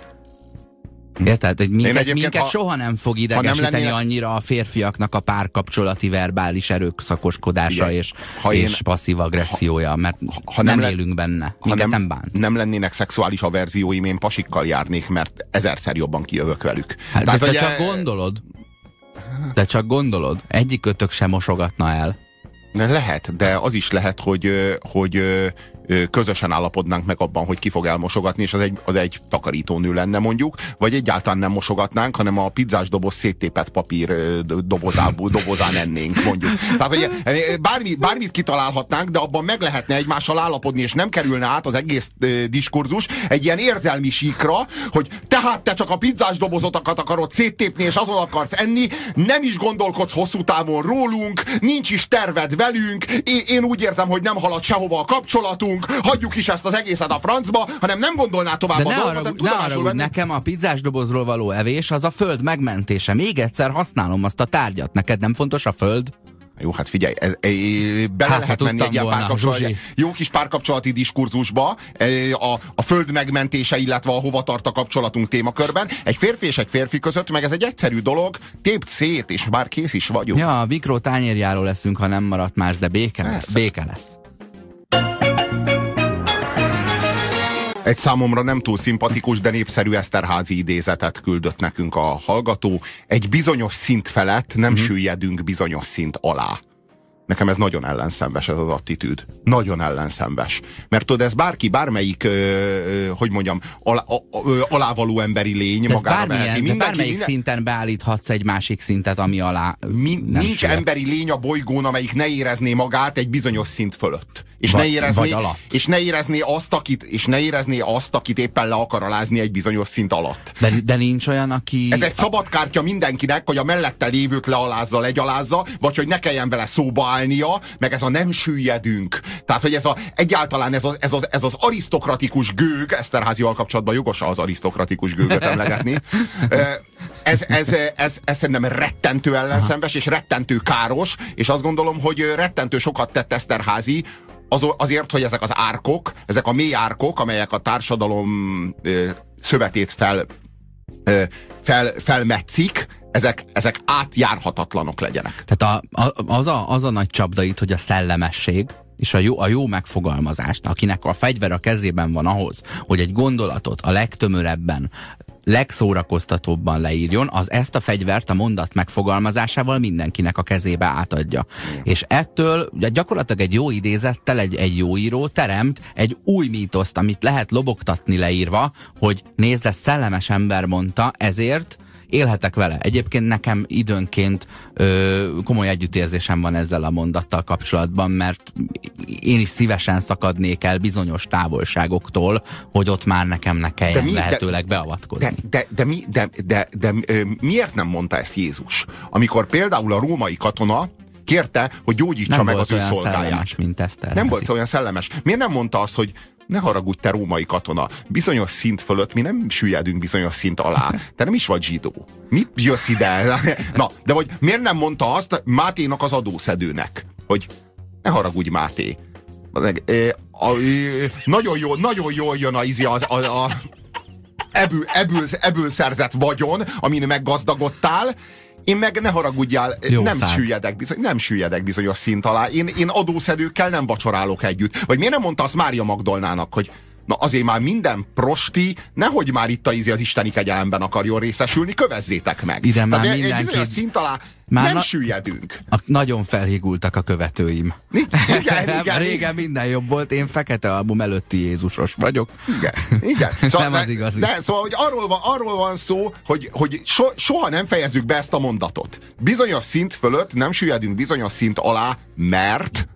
Érted? Hogy minket, minket ha- soha nem fog idegesíteni lennének- annyira a férfiaknak a párkapcsolati verbális erőszakoskodása Figyelj, és, ha én- és passzív agressziója, mert ha ha nem nem, le- élünk benne. Ha Minket nem, nem, bánt. nem lennének szexuális averzióim, én pasikkal járnék, mert ezerszer jobban kijövök velük. Hát, de te hogy, csak gondolod. De csak gondolod, egyik kötök sem mosogatna el. Lehet, de az is lehet, hogy, hogy közösen állapodnánk meg abban, hogy ki fog elmosogatni, és az egy, az egy takarítónő lenne mondjuk, vagy egyáltalán nem mosogatnánk, hanem a pizzás doboz széttépett papír dobozából, dobozán ennénk mondjuk. Tehát, hogy bármi, bármit kitalálhatnánk, de abban meg lehetne egymással állapodni, és nem kerülne át az egész diskurzus egy ilyen érzelmi síkra, hogy tehát te csak a pizzás dobozotakat akarod széttépni, és azon akarsz enni, nem is gondolkodsz hosszú távon rólunk, nincs is terved velünk, én úgy érzem, hogy nem halad sehova a kapcsolatunk, hagyjuk is ezt az egészet a francba, hanem nem gondolná tovább De a ne dolgot, arra, ne arra venni. nekem a pizzás dobozról való evés az a föld megmentése. Még egyszer használom azt a tárgyat. Neked nem fontos a föld? Jó, hát figyelj, ez, e, bele Hát, lehet ha menni egy ilyen párkapcsolati, jó kis párkapcsolati diskurzusba, e, a, a föld megmentése, illetve a hova tart a kapcsolatunk témakörben. Egy férfi és egy férfi között, meg ez egy egyszerű dolog, tépd szét, és már kész is vagyunk. Ja, a Vikró tányérjáról leszünk, ha nem maradt más, de béke lesz. Béke lesz. Egy számomra nem túl szimpatikus, de népszerű Eszterházi idézetet küldött nekünk a hallgató. Egy bizonyos szint felett nem Mhm. süllyedünk bizonyos szint alá. Nekem ez nagyon ellenszenves ez az attitűd. Nagyon ellenszenves. Mert tudod, ez bárki, bármelyik, ö, ö, hogy mondjam, alá, ö, alávaló emberi lény De, magára bármilyen, veheti. de bármelyik szinten beállíthatsz egy másik szintet, ami alá Mi, nincs süllyedsz. emberi lény a bolygón, amelyik ne érezné magát egy bizonyos szint fölött. És Vagy- ne érezné, vagy és ne érezné azt, akit, és ne érezné azt, akit éppen le akar alázni egy bizonyos szint alatt. De, de nincs olyan, aki... Ez egy szabad kártya mindenkinek, hogy a mellette lévőt lealázza, legyalázza, vagy hogy ne kelljen vele szóba állnia, meg ez a nem süllyedünk. Tehát, hogy ez a, egyáltalán ez az, ez az, ez az arisztokratikus gőg, Eszterházival kapcsolatban jogos az arisztokratikus gőgöt emlegetni. Ez, ez, ez, ez, ez szerintem rettentő ellenszenves, és rettentő káros, és azt gondolom, hogy rettentő sokat tett Eszterházi, az, azért, hogy ezek az árkok, ezek a mély árkok, amelyek a társadalom ö, szövetét fel ö, fel, felmetszik, ezek, ezek átjárhatatlanok legyenek. Tehát a, a, az, a, az a nagy csapda itt, hogy a szellemesség és a jó, a jó megfogalmazást, akinek a fegyver a kezében van ahhoz, hogy egy gondolatot a legtömörebben, legszórakoztatóbban leírjon, az ezt a fegyvert a mondat megfogalmazásával mindenkinek a kezébe átadja. És ettől gyakorlatilag egy jó idézettel egy, egy jó író teremt egy új mítoszt, amit lehet lobogtatni leírva, hogy nézd, ez szellemes ember mondta, ezért élhetek vele. Egyébként nekem időnként ö, komoly együttérzésem van ezzel a mondattal kapcsolatban, mert én is szívesen szakadnék el bizonyos távolságoktól, hogy ott már nekem ne kelljen mi- de- lehetőleg De, beavatkozni. de, de, mi, de, de, de, miért nem mondta ezt Jézus? Amikor például a római katona kérte, hogy gyógyítsa nem meg az ő szolgáját. szellemes, mint Eszter. Nem volt olyan szellemes. Miért nem mondta azt, hogy ne haragudj, te római katona, bizonyos szint fölött mi nem süllyedünk bizonyos szint alá. Te nem is vagy zsidó. Mit jössz ide? <laughs> Na, de vagy miért nem mondta azt Máténak az adószedőnek, hogy ne haragudj, Máté. A, nagyon jó, nagyon jól jön a, izi, a, a, a ebből, ebből, ebből szerzett vagyon, amin meggazdagodtál, én meg ne haragudjál, Jó nem szág. süllyedek, bizony, nem süllyedek bizonyos szint alá. Én, én adószedőkkel nem vacsorálok együtt. Vagy miért nem mondta azt Mária Magdolnának, hogy na azért már minden prosti, nehogy már itt a izi az isteni kegyelemben akarjon részesülni, kövezzétek meg. Ide már Tehát egy- egy mindenki- bizonyos szint alá Már nem na- süllyedünk. A, nagyon felhígultak a követőim. Igen, <laughs> igen, Régen minden jobb volt, én fekete album előtti Jézusos vagyok. Igen, igen. <laughs> Nem de- az igazi. De, szóval, hogy arról van, arról van szó, hogy, hogy so, soha nem fejezzük be ezt a mondatot. Bizonyos szint fölött nem süllyedünk bizonyos szint alá, mert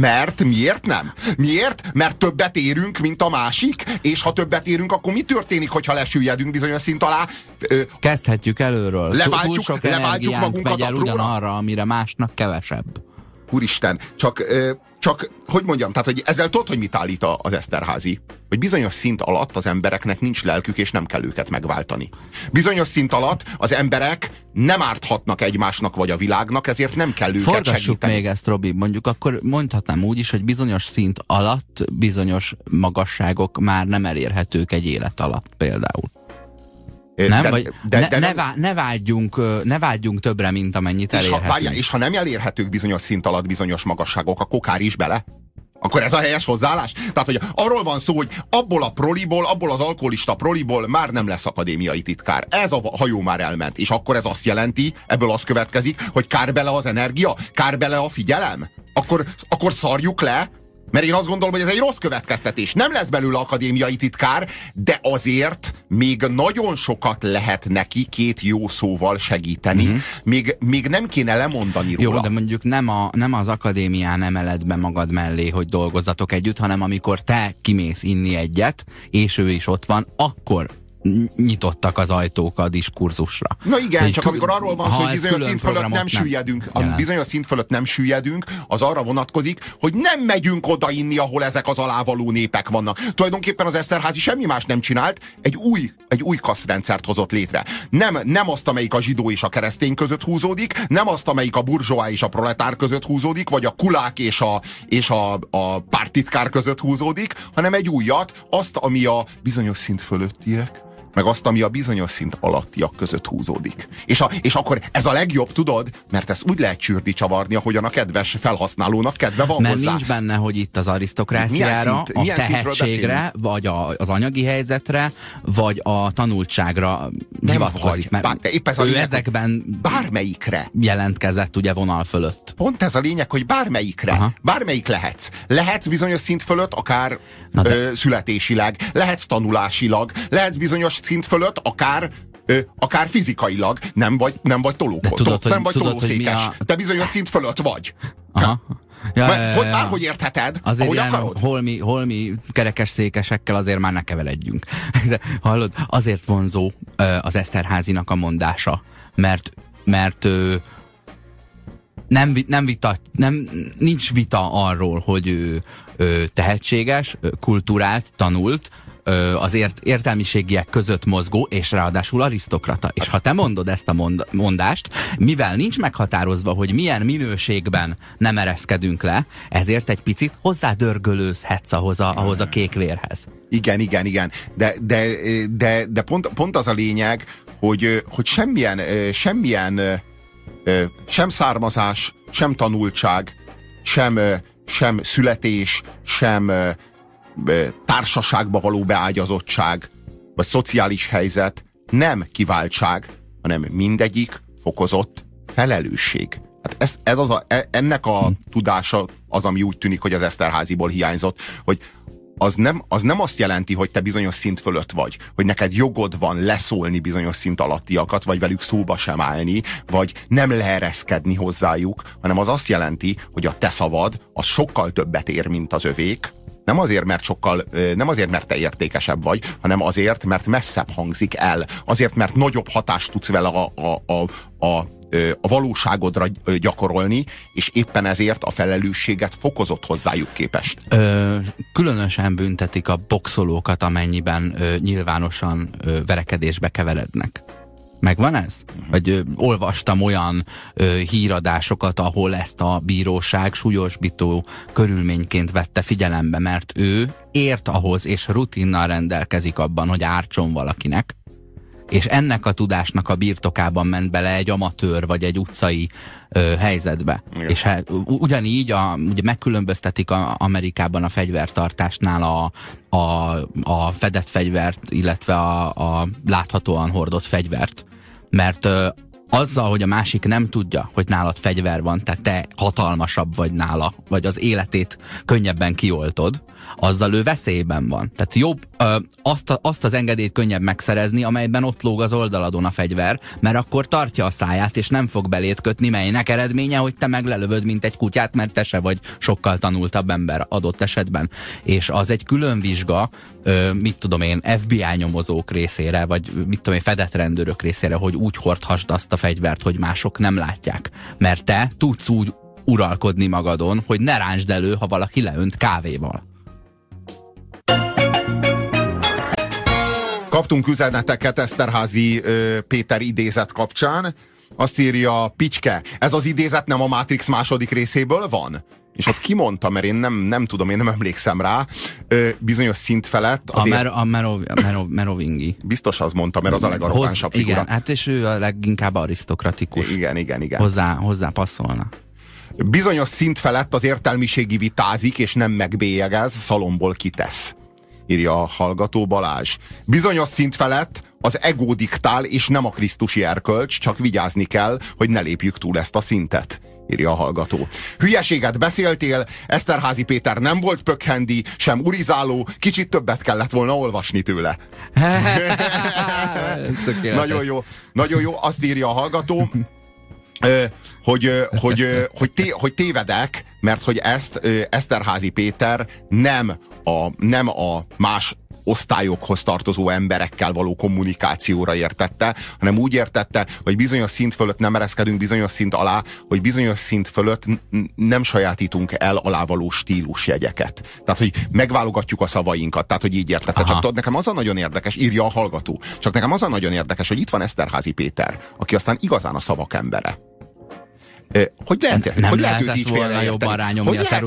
mert miért nem? Miért? Mert többet érünk, mint a másik, és ha többet érünk, akkor mi történik, hogyha lesüllyedünk bizonyos szint alá? Kezdhetjük előről. Leváltjuk- Túl sok leváltjuk magunkat megy el apróra? ugyanarra, amire másnak kevesebb. úristen, csak, csak, hogy mondjam, tehát, hogy ezzel tudod, hogy mit állít az Eszterházi? Hogy bizonyos szint alatt az embereknek nincs lelkük, és nem kell őket megváltani. Bizonyos szint alatt az emberek nem árthatnak egymásnak vagy a világnak, ezért nem kell őket Forgassuk segíteni. még ezt, Robi. Mondjuk akkor mondhatnám úgy is, hogy bizonyos szint alatt bizonyos magasságok már nem elérhetők egy élet alatt például. Nem? de, Vagy de, ne, de ne, nem, vá, ne, vágyjunk, ne vágyjunk többre, mint amennyit és, ha, elérhetünk. várjál, és ha nem elérhetők bizonyos szint alatt bizonyos magasságok, akkor kár is bele? Akkor ez a helyes hozzáállás? Tehát, hogy arról van szó, hogy abból a proliból, abból az alkoholista proliból már nem lesz akadémiai titkár. Ez a hajó már elment. És akkor ez azt jelenti, ebből az következik, hogy kár bele az energia, kár bele a figyelem. Akkor, akkor szarjuk le, mert én azt gondolom, hogy ez egy rossz következtetés. Nem lesz belőle akadémiai titkár, de azért még nagyon sokat lehet neki két jó szóval segíteni. Mm-hmm. Még, még nem kéne lemondani róla. Jó, de mondjuk nem, a, nem az akadémián emeled be magad mellé, hogy dolgozzatok együtt, hanem amikor te kimész inni egyet, és ő is ott van, akkor nyitottak az ajtók a diskurzusra. Na igen, Hogy csak amikor arról van szó, hogy bizonyos szint fölött nem programot nem süllyedünk, a bizonyos szint fölött nem süllyedünk, az arra vonatkozik, hogy nem megyünk oda inni, ahol ezek az alávaló népek vannak. Tulajdonképpen az Eszterházi semmi más nem csinált, egy új, egy új kasztrendszert hozott létre. Nem, nem azt, amelyik a zsidó és a keresztény között húzódik, nem azt, amelyik a burzsóá és a proletár között húzódik, vagy a kulák és a, és a, a pártitkár között húzódik, hanem egy újat, azt, ami a bizonyos szint fölöttiek, meg azt, ami a bizonyos szint alattiak között húzódik. És, a, és akkor ez a legjobb, tudod, mert ezt úgy lehet csürdi csavarni, ahogyan a kedves felhasználónak kedve van Mert hozzá. nincs benne, hogy itt az arisztokráciára, szint- a tehetségre, vagy a, az anyagi helyzetre, vagy a tanultságra hivatkozik. vagy. Bár- de épp ez a lényeg, ezekben Bármelyikre. jelentkezett ugye vonal fölött. Pont ez a lényeg, hogy bármelyikre, Aha. bármelyik lehetsz. Lehetsz bizonyos szint fölött, akár de- ö, születésileg, lehetsz tanulásilag, lehetsz bizonyos szint fölött, akár Ö, akár fizikailag, nem vagy, nem vagy tolókon, De tudod, nem hogy- vagy tudod, tolószékes. a- Te bizonyos szint fölött vagy. Aha. <laughs> Ja, Mert, ja, ja, hogy ja. bárhogy értheted, Azért ahogy ilyen akarod. holmi, holmi kerekes székesekkel azért már ne keveredjünk. <laughs> De, hallod, azért vonzó az Eszterházinak a mondása, mert, mert nem, nem vita, nem, nincs vita arról, hogy ő, ő tehetséges, kulturált, tanult, ö, az ért, értelmiségiek között mozgó, és ráadásul arisztokrata. És ha te mondod ezt a mond, mondást, mivel nincs meghatározva, hogy milyen minőségben nem ereszkedünk le, ezért egy picit hozzádörgölőzhetsz ahhoz a, ahhoz a kék vérhez. Igen, igen, igen. De, de, de, de pont, pont az a lényeg, hogy, hogy semmilyen, semmilyen sem származás, sem tanultság, sem, sem születés, sem társaságba való beágyazottság, vagy szociális helyzet nem kiváltság, hanem mindegyik fokozott felelősség. Hát ez, ez az a, e- ennek a tudása az, ami úgy tűnik, hogy az Eszterháziból hiányzott, hogy az nem, az nem azt jelenti, hogy te bizonyos szint fölött vagy, hogy neked jogod van leszólni bizonyos szint alattiakat, vagy velük szóba sem állni, vagy nem leereszkedni hozzájuk, hanem az azt jelenti, hogy a te szavad az sokkal többet ér, mint az övék, nem azért, mert sokkal, nem azért, mert te értékesebb vagy, hanem azért, mert messzebb hangzik el. Azért, mert nagyobb hatást tudsz vele a, a, a, a, a valóságodra gyakorolni, és éppen ezért a felelősséget fokozott hozzájuk képest. Ö, különösen büntetik a boxolókat, amennyiben ö, nyilvánosan ö, verekedésbe keverednek. Megvan ez? Vagy ö, olvastam olyan ö, híradásokat, ahol ezt a bíróság súlyosbító körülményként vette figyelembe, mert ő ért ahhoz, és rutinnal rendelkezik abban, hogy ártson valakinek, és ennek a tudásnak a birtokában ment bele egy amatőr vagy egy utcai ö, helyzetbe. Igen. És hát, ugyanígy a, ugye megkülönböztetik a, Amerikában a fegyvertartásnál a, a, a fedett fegyvert, illetve a, a láthatóan hordott fegyvert. Mert azzal, hogy a másik nem tudja, hogy nálad fegyver van, tehát te hatalmasabb vagy nála, vagy az életét könnyebben kioltod, azzal ő veszélyben van. Tehát jobb ö, azt, a, azt az engedélyt könnyebb megszerezni, amelyben ott lóg az oldaladon a fegyver, mert akkor tartja a száját, és nem fog belét kötni, melynek eredménye, hogy te meg lelövöd, mint egy kutyát, mert te se vagy sokkal tanultabb ember adott esetben. És az egy külön vizsga, ö, mit tudom én, FBI nyomozók részére, vagy mit tudom én, fedett rendőrök részére, hogy úgy hordhassd azt a fegyvert, hogy mások nem látják. Mert te tudsz úgy uralkodni magadon, hogy ne ráncsd elő, ha valaki leönt kávéval. Kaptunk üzeneteket Eszterházi Péter idézet kapcsán. Azt írja Picske, ez az idézet nem a Matrix második részéből van? És ott kimondta, mert én nem, nem tudom, én nem emlékszem rá, ö, bizonyos szint felett A, azért mer, a Merov, Merov, Merovingi. biztos az mondta, mert az a legarrogánsabb figura. Igen, hát és ő a leginkább arisztokratikus. Igen, igen, igen. Hozzá, hozzá passzolna. Bizonyos szint felett az értelmiségi vitázik, és nem megbélyegez, szalomból kitesz. Írja a hallgató Balázs. Bizonyos szint felett az ego diktál, és nem a krisztusi erkölcs, csak vigyázni kell, hogy ne lépjük túl ezt a szintet írja a hallgató. Hülyeséget beszéltél, Eszterházi Péter nem volt pökhendi, sem urizáló, kicsit többet kellett volna olvasni tőle. <laughs> <laughs> Nagyon jó, nagyon jó, azt írja a hallgató, hogy, hogy, hogy, té, hogy tévedek, mert hogy ezt Eszterházi Péter nem a, nem a más osztályokhoz tartozó emberekkel való kommunikációra értette, hanem úgy értette, hogy bizonyos szint fölött nem ereszkedünk bizonyos szint alá, hogy bizonyos szint fölött nem sajátítunk el alávaló stílusjegyeket. Tehát, hogy megválogatjuk a szavainkat, tehát, hogy így értette. Aha. Csak tudod, nekem az a nagyon érdekes, írja a hallgató, csak nekem az a nagyon érdekes, hogy itt van Eszterházi Péter, aki aztán igazán a szavak embere. Hogy lehet, Nem hogy lehet őt így félreérteni? hogy lehet,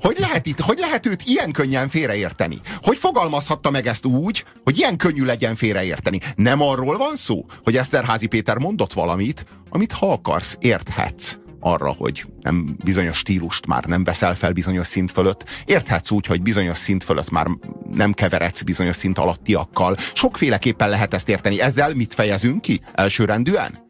hogy, lehet itt, hogy lehet őt ilyen könnyen félreérteni? Hogy fogalmazhatta meg ezt úgy, hogy ilyen könnyű legyen félreérteni? Nem arról van szó, hogy Eszterházi Péter mondott valamit, amit ha akarsz, érthetsz arra, hogy nem bizonyos stílust már nem veszel fel bizonyos szint fölött. Érthetsz úgy, hogy bizonyos szint fölött már nem keveredsz bizonyos szint alattiakkal. Sokféleképpen lehet ezt érteni. Ezzel mit fejezünk ki elsőrendűen?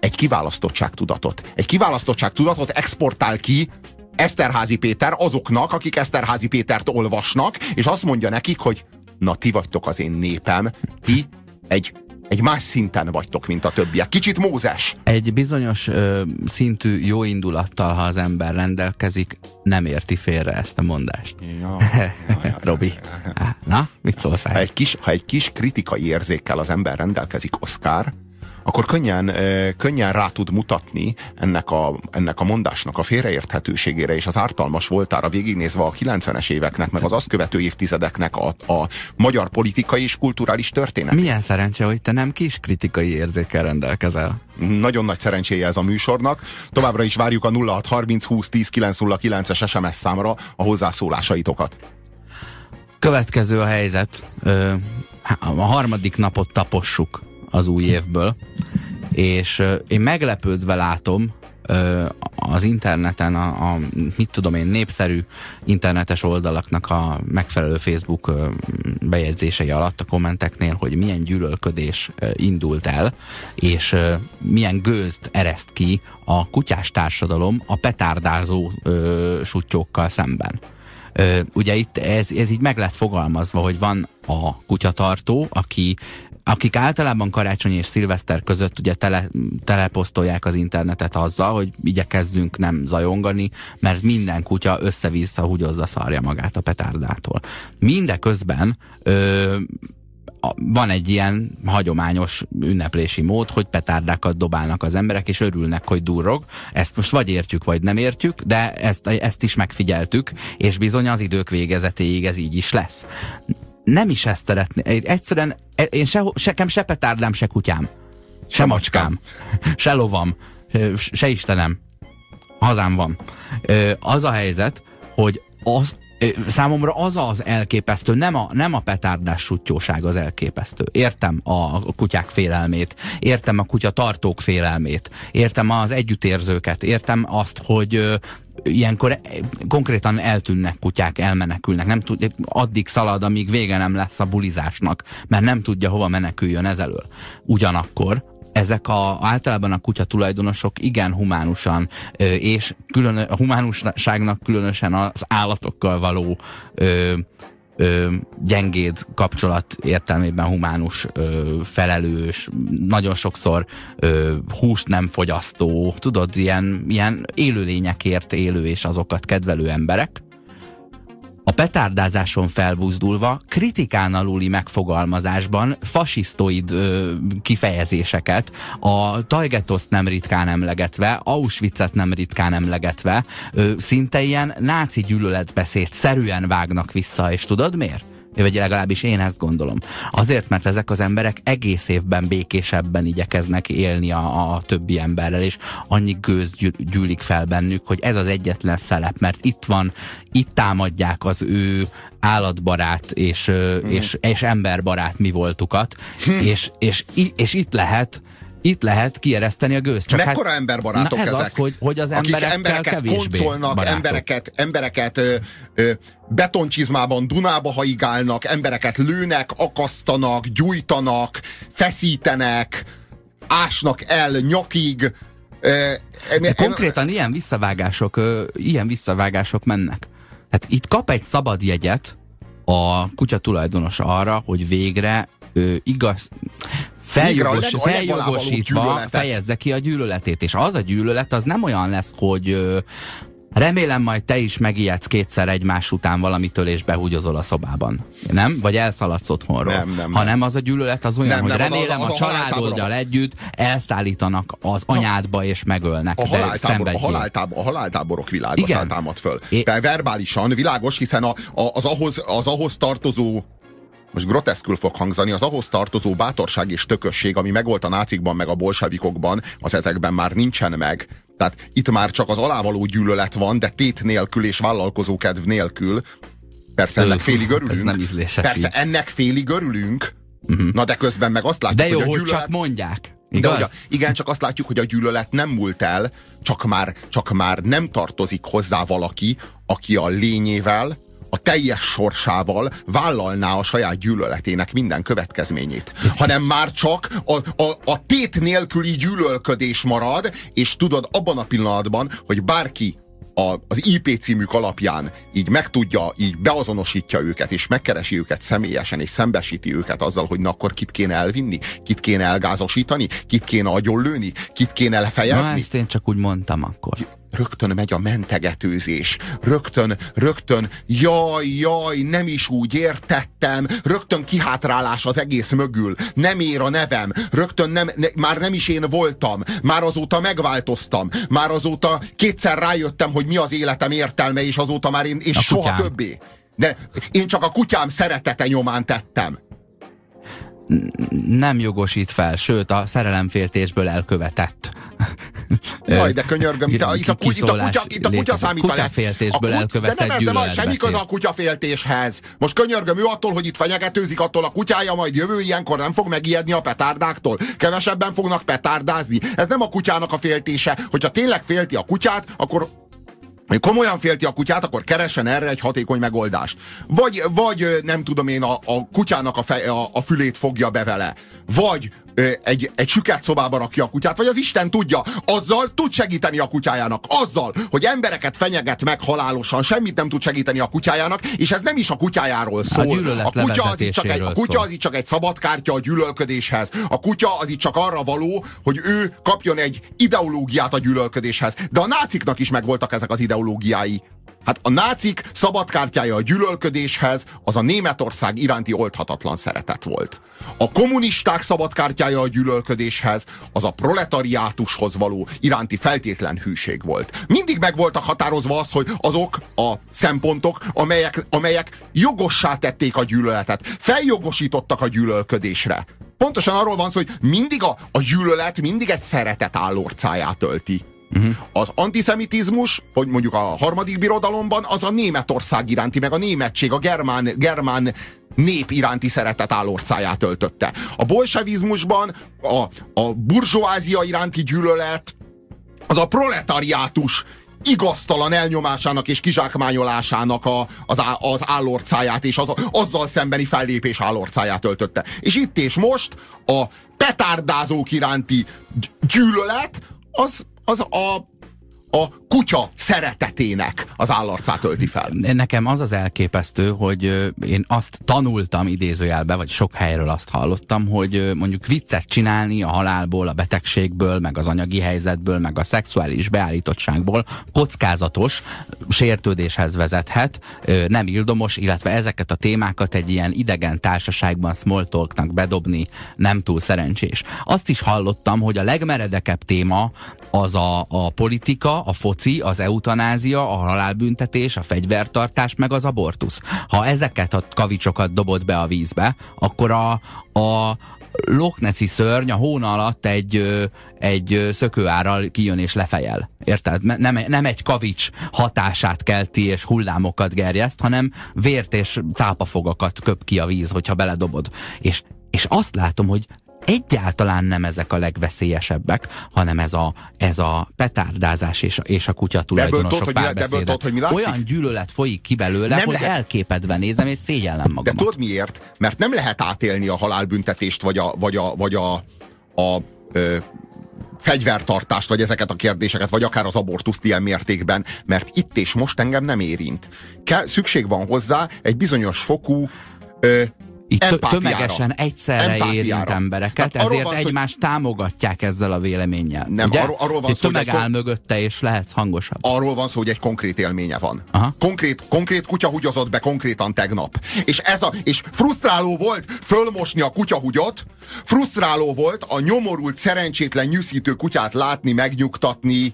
Egy kiválasztottságtudatot. Egy kiválasztottságtudatot exportál ki Eszterházi Péter azoknak, akik Eszterházi Pétert olvasnak, és azt mondja nekik, hogy na ti vagytok az én népem, ti egy, egy más szinten vagytok, mint a többiek. Kicsit Mózes. Egy bizonyos ö, szintű jó indulattal, ha az ember rendelkezik, nem érti félre ezt a mondást. Ja, <laughs> Robi. Á, Na, mit szólsz ha, egy kis, ha egy kis kritikai érzékkel az ember rendelkezik, Oscar, akkor könnyen, ö, könnyen rá tud mutatni ennek a, ennek a mondásnak a félreérthetőségére és az ártalmas voltára végignézve a 90-es éveknek, meg az azt követő évtizedeknek a, a magyar politikai és kulturális történet. Milyen szerencse, hogy te nem kis kritikai érzékkel rendelkezel. Nagyon nagy szerencséje ez a műsornak. Továbbra is várjuk a 0630 20 10 909-es SMS számra a hozzászólásaitokat. Következő a helyzet. A harmadik napot tapossuk az új évből, és én meglepődve látom az interneten, a, a mit tudom én, népszerű internetes oldalaknak a megfelelő Facebook bejegyzései alatt a kommenteknél, hogy milyen gyűlölködés indult el, és milyen gőzt ereszt ki a kutyás társadalom a petárdázó sutyókkal szemben. Ugye itt ez, ez így meg lett fogalmazva, hogy van a kutyatartó, aki akik általában karácsony és szilveszter között ugye tele, teleposztolják az internetet azzal, hogy igyekezzünk nem zajongani, mert minden kutya össze-vissza húgyozza szarja magát a petárdától. Mindeközben ö, van egy ilyen hagyományos ünneplési mód, hogy petárdákat dobálnak az emberek, és örülnek, hogy durrog. Ezt most vagy értjük, vagy nem értjük, de ezt, ezt is megfigyeltük, és bizony az idők végezetéig ez így is lesz. Nem is ezt szeretné. Egyszerűen e- én se, sekem se petárdám, se kutyám. Se macskám. Se lovam. Se Istenem. Hazám van. Az a helyzet, hogy az, számomra az az elképesztő, nem a, nem a petárdás sutyóság az elképesztő. Értem a kutyák félelmét, értem a kutya tartók félelmét, értem az együttérzőket, értem azt, hogy ilyenkor konkrétan eltűnnek kutyák, elmenekülnek, nem tud, addig szalad, amíg vége nem lesz a bulizásnak, mert nem tudja hova meneküljön ezelől. Ugyanakkor ezek a, általában a kutya tulajdonosok igen humánusan, és külön, a humánusságnak különösen az állatokkal való ö, ö, gyengéd kapcsolat értelmében humánus, ö, felelős, nagyon sokszor ö, húst nem fogyasztó, tudod, ilyen, ilyen élőlényekért élő és azokat kedvelő emberek, a petárdázáson felbuzdulva, kritikán aluli megfogalmazásban fasisztoid ö, kifejezéseket, a Tajgetoszt nem ritkán emlegetve, Auschwitzet nem ritkán emlegetve, ö, szinte ilyen náci gyűlöletbeszéd szerűen vágnak vissza, és tudod miért? Vagy legalábbis én ezt gondolom. Azért, mert ezek az emberek egész évben békésebben igyekeznek élni a, a többi emberrel, és annyi gőz gyű- gyűlik fel bennük, hogy ez az egyetlen szelep, mert itt van, itt támadják az ő állatbarát és, mm. és, és emberbarát mi voltukat, <laughs> és, és, és itt lehet itt lehet kiereszteni a gőzt. Csak Mekkora hát, emberbarátok na ez ezek? Az, hogy, hogy az emberekkel embereket kevésbé koncolnak, barátok. embereket, embereket ö, ö, betoncsizmában Dunába haigálnak, embereket lőnek, akasztanak, gyújtanak, feszítenek, ásnak el nyakig. Ö, konkrétan ilyen visszavágások, ö, ilyen visszavágások mennek. Hát itt kap egy szabad jegyet a kutya tulajdonos arra, hogy végre ö, igaz, feljogos, feljogosítva fejezze ki a gyűlöletét. És az a gyűlölet az nem olyan lesz, hogy remélem majd te is megijedsz kétszer egymás után valamitől és behúgyozol a szobában. Nem? Vagy elszaladsz otthonról. Nem, nem, nem. Hanem az a gyűlölet az olyan, Nem, hogy nem, az a- remélem az a, a családoddal együtt elszállítanak az anyádba és megölnek. A haláltábor, a, haláltábor, a haláltáborok. Igen. támad föl. É... Verbálisan világos, hiszen a, a, az, ahhoz, az ahhoz tartozó most groteszkül fog hangzani, az ahhoz tartozó bátorság és tökösség, ami megvolt a nácikban, meg a bolsevikokban, az ezekben már nincsen meg. Tehát itt már csak az alávaló gyűlölet van, de tét nélkül és vállalkozókedv nélkül. Persze ennek félig <laughs> ez örülünk. nem ízléses Persze így. ennek félig örülünk. Uh-huh. Na de közben meg azt látjuk, De jó, hogy a gyűlölet... csak mondják. De Igaz? hogy a, igen, csak azt látjuk, hogy a gyűlölet nem múlt el, csak már, csak már nem tartozik hozzá valaki, aki a lényével, a teljes sorsával vállalná a saját gyűlöletének minden következményét. Hanem már csak a, a, a tét nélküli gyűlölködés marad, és tudod abban a pillanatban, hogy bárki a, az IP címük alapján így megtudja, így beazonosítja őket, és megkeresi őket személyesen, és szembesíti őket azzal, hogy na akkor kit kéne elvinni, kit kéne elgázosítani, kit kéne agyonlőni, kit kéne Na, lefejezni. ezt én csak úgy mondtam akkor. Rögtön megy a mentegetőzés, rögtön, rögtön, jaj, jaj, nem is úgy értettem, rögtön kihátrálás az egész mögül, nem ér a nevem, rögtön nem, ne, már nem is én voltam, már azóta megváltoztam, már azóta kétszer rájöttem, hogy mi az életem értelme, és azóta már én, és A soha kutyám. többé. De én csak a kutyám szeretete nyomán tettem. Nem jogosít fel, sőt a szerelemféltésből elkövetett. <laughs> Jaj, de könyörgöm, itt a, itt a, ki- kuty, itt a kutya, itt a kutya számít a Kutyaféltésből kut- elkövetett De nem ez nem az, semmi köze a kutyaféltéshez. Most könyörgöm, ő attól, hogy itt fenyegetőzik, attól a kutyája majd jövő ilyenkor nem fog megijedni a petárdáktól. Kevesebben fognak petárdázni. Ez nem a kutyának a féltése. Hogyha tényleg félti a kutyát, akkor komolyan félti a kutyát, akkor keressen erre egy hatékony megoldást. Vagy, vagy nem tudom én, a, a kutyának a, fe, a, a fülét fogja be vele. Vagy egy, egy süket szobába rakja a kutyát, vagy az Isten tudja, azzal tud segíteni a kutyájának. Azzal, hogy embereket fenyeget meg halálosan, semmit nem tud segíteni a kutyájának, és ez nem is a kutyájáról szól. gyűlölet a kutya az itt csak egy, a kutya az itt csak egy szabadkártya a gyűlölködéshez. A kutya az itt csak arra való, hogy ő kapjon egy ideológiát a gyűlölködéshez. De a náciknak is megvoltak ezek az ideológiái. Hát a nácik szabadkártyája a gyűlölködéshez az a Németország iránti oldhatatlan szeretet volt. A kommunisták szabadkártyája a gyűlölködéshez az a proletariátushoz való iránti feltétlen hűség volt. Mindig meg voltak határozva az, hogy azok a szempontok, amelyek, amelyek jogossá tették a gyűlöletet, feljogosítottak a gyűlölködésre. Pontosan arról van szó, hogy mindig a, a gyűlölet mindig egy szeretet állorcáját ölti. Uh-huh. Az antiszemitizmus, hogy mondjuk a harmadik birodalomban, az a Németország iránti, meg a németség, a germán, germán nép iránti szeretet állorcáját öltötte. A bolsevizmusban a, a burzsóázia iránti gyűlölet, az a proletariátus igaztalan elnyomásának és kizsákmányolásának a, az, á, az állorcáját és az, azzal szembeni fellépés állorcáját öltötte. És itt és most a petárdázók iránti gy- gyűlölet az, az a a kutya szeretetének az állarcát ölti fel. Nekem az az elképesztő, hogy én azt tanultam idézőjelbe, vagy sok helyről azt hallottam, hogy mondjuk viccet csinálni a halálból, a betegségből, meg az anyagi helyzetből, meg a szexuális beállítottságból kockázatos sértődéshez vezethet, nem ildomos, illetve ezeket a témákat egy ilyen idegen társaságban small talknak bedobni nem túl szerencsés. Azt is hallottam, hogy a legmeredekebb téma az a, a politika, a foci, az eutanázia, a halálbüntetés, a fegyvertartás, meg az abortusz. Ha ezeket a kavicsokat dobod be a vízbe, akkor a, a Loch Nessi szörny a hóna alatt egy, egy szökőárral kijön és lefejel. Érted? Nem, nem egy kavics hatását kelti és hullámokat gerjeszt, hanem vért és cápafogakat köp ki a víz, hogyha beledobod. És, és azt látom, hogy egyáltalán nem ezek a legveszélyesebbek, hanem ez a, ez a petárdázás és, és a kutya tulajdonosok de párbeszéde. Olyan gyűlölet folyik ki belőle, Nem hogy lehet. elképedve nézem és szégyellem De magamat. tudod miért? Mert nem lehet átélni a halálbüntetést, vagy a, vagy a, vagy a, a ö, fegyvertartást, vagy ezeket a kérdéseket, vagy akár az abortuszt ilyen mértékben, mert itt és most engem nem érint. Kell, szükség van hozzá egy bizonyos fokú ö, Itt empátiára. tömegesen egyszerre Empátiára. érint embereket, Tehát arról ezért van szó, hogy- egymást támogatják ezzel a véleménnyel. Nem, ugye? arról- arról van szó, hogy tömeg egy kon- áll mögötte, és lehetsz hangosabb. arról van szó, hogy egy konkrét élménye van. Aha. Konkrét, konkrét kutya hugyozott be konkrétan tegnap. És, ez a, és frusztráló volt fölmosni a kutyahugyot, frusztráló volt a nyomorult, szerencsétlen, nyűszítő kutyát látni, megnyugtatni.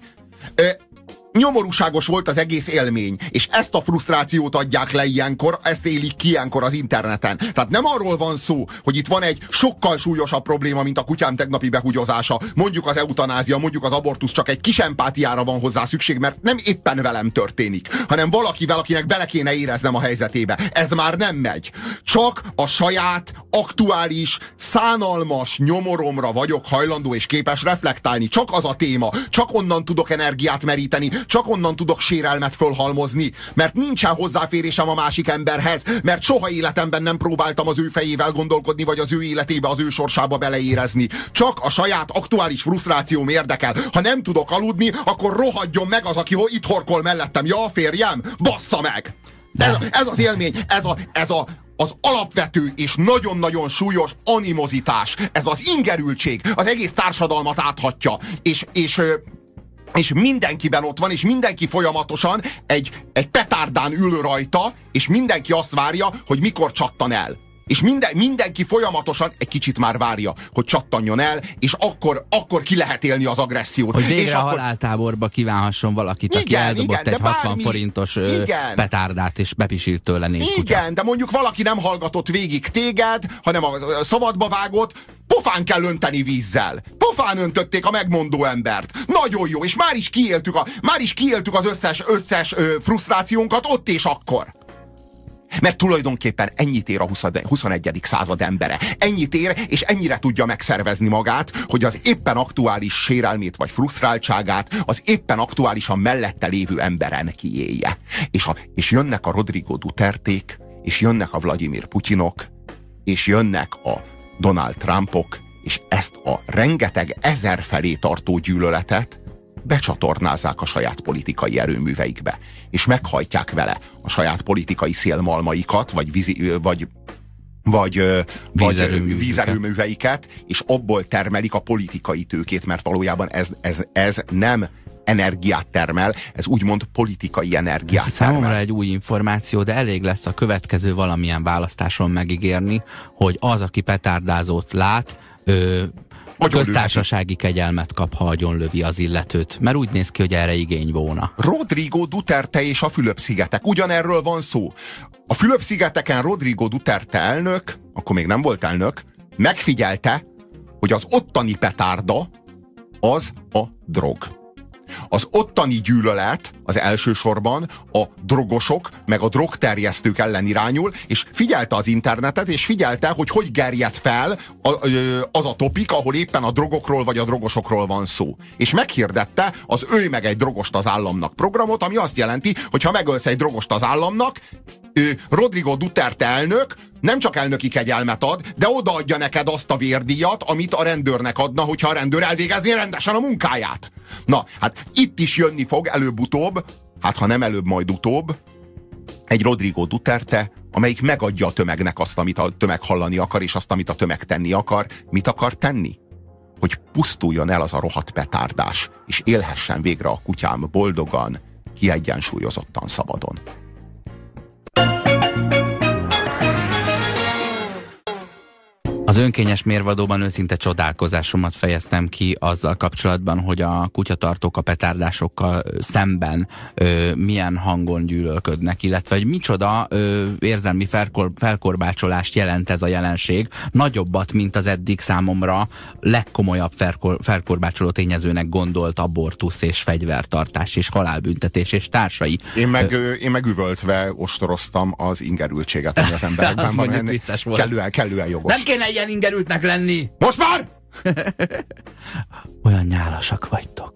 Nyomorúságos volt az egész élmény, és ezt a frusztrációt adják le ilyenkor, ezt élik ki ilyenkor az interneten. Tehát nem arról van szó, hogy itt van egy sokkal súlyosabb probléma, mint a kutyám tegnapi behugyozása, mondjuk az eutanázia, mondjuk az abortusz, csak egy kis empátiára van hozzá szükség, mert nem éppen velem történik, hanem valakivel, akinek bele kéne éreznem a helyzetébe. Ez már nem megy. Csak a saját, aktuális, szánalmas nyomoromra vagyok hajlandó és képes reflektálni. Csak az a téma. Csak onnan tudok energiát meríteni, csak onnan tudok sérelmet fölhalmozni, mert nincsen hozzáférésem a másik emberhez, mert soha életemben nem próbáltam az ő fejével gondolkodni, vagy az ő életébe, az ő sorsába beleérezni. Csak a saját aktuális frusztrációm érdekel. Ha nem tudok aludni, akkor rohadjon meg az, aki itt horkol mellettem. Ja, férjem, bassza meg! Ez, ez az élmény, ez a, ez a az alapvető és nagyon-nagyon súlyos animozitás, ez az ingerültség, az egész társadalmat áthatja, és, és és mindenkiben ott van, és mindenki folyamatosan egy, egy petárdán ül rajta, és mindenki azt várja, hogy mikor csattan el. És minden, mindenki folyamatosan egy kicsit már várja, hogy csattanjon el, és akkor, akkor ki lehet élni az agressziót. Hogy végre és a akkor, haláltáborba kívánhasson valakit, aki Igen, eldobott igen, egy 60 bármi- forintos igen. petárdát, és bepisilt tőle négy kutya. Igen, de mondjuk valaki nem hallgatott végig téged, hanem a szabadba vágott, pofán kell önteni vízzel. Pofán öntötték a megmondó embert. Nagyon jó, és már is kiéltük, a, már is kiéltük az összes, összes ö, frusztrációnkat ott és akkor. Mert tulajdonképpen ennyit ér a 20 21. század embere. Ennyit ér, és ennyire tudja megszervezni magát, hogy az éppen aktuális sérelmét vagy frusztráltságát az éppen aktuálisan mellette lévő emberen kiélje. És, a, és jönnek a Rodrigo Duterték, és jönnek a Vladimir Putyinok, és jönnek a Donald Trumpok, és ezt a rengeteg ezer felé tartó gyűlöletet becsatornázzák a saját politikai erőműveikbe, és meghajtják vele a saját politikai szélmalmaikat, vagy, vízi, vagy vagy, vagy Vízerőműveiket. és abból termelik a politikai tőkét, mert valójában ez, ez, ez nem energiát termel, ez úgymond politikai energiát Ez számomra termel. egy új információ, de elég lesz a következő valamilyen választáson megígérni, hogy az, aki petárdázót lát, ö, Agyonlő köztársasági kegyelmet kap, ha agyonlövi az illetőt. Mert úgy néz ki, hogy erre igény volna. Rodrigo Duterte és a Fülöp-szigetek. Ugyanerről van szó. A Fülöp-szigeteken Rodrigo Duterte elnök, akkor még nem volt elnök, megfigyelte, hogy az ottani petárda az a drog. Az ottani gyűlölet az elsősorban a drogosok, meg a drogterjesztők ellen irányul, és figyelte az internetet, és figyelte, hogy hogy gerjed fel az a topik, ahol éppen a drogokról vagy a drogosokról van szó. És meghirdette az Ölj meg egy drogost az államnak programot, ami azt jelenti, hogy ha megölsz egy drogost az államnak, Rodrigo Duterte elnök nem csak elnöki kegyelmet ad, de odaadja neked azt a vérdíjat, amit a rendőrnek adna, hogyha a rendőr elvégezné rendesen a munkáját. Na, hát itt is jönni fog előbb-utóbb, hát ha nem előbb, majd utóbb, egy Rodrigo Duterte, amelyik megadja a tömegnek azt, amit a tömeg hallani akar, és azt, amit a tömeg tenni akar. Mit akar tenni? Hogy pusztuljon el az a rohadt petárdás, és élhessen végre a kutyám boldogan, kiegyensúlyozottan szabadon. Az önkényes mérvadóban őszinte csodálkozásomat fejeztem ki azzal kapcsolatban, hogy a kutyatartók a petárdásokkal szemben ö, milyen hangon gyűlölködnek, illetve hogy micsoda ö, érzelmi felkor, felkorbácsolást jelent ez a jelenség, nagyobbat, mint az eddig számomra legkomolyabb felkor, felkorbácsoló tényezőnek gondolt abortusz és fegyvertartás és halálbüntetés és társai. Én meg, ö, én meg üvöltve ostoroztam az ingerültséget, ami az <laughs> emberekben van. mondjuk Ennél vicces volt. Kellően, kellően jogos. Nem kéne ilyen ingerültnek lenni! Most már! <laughs> Olyan nyálasak vagytok.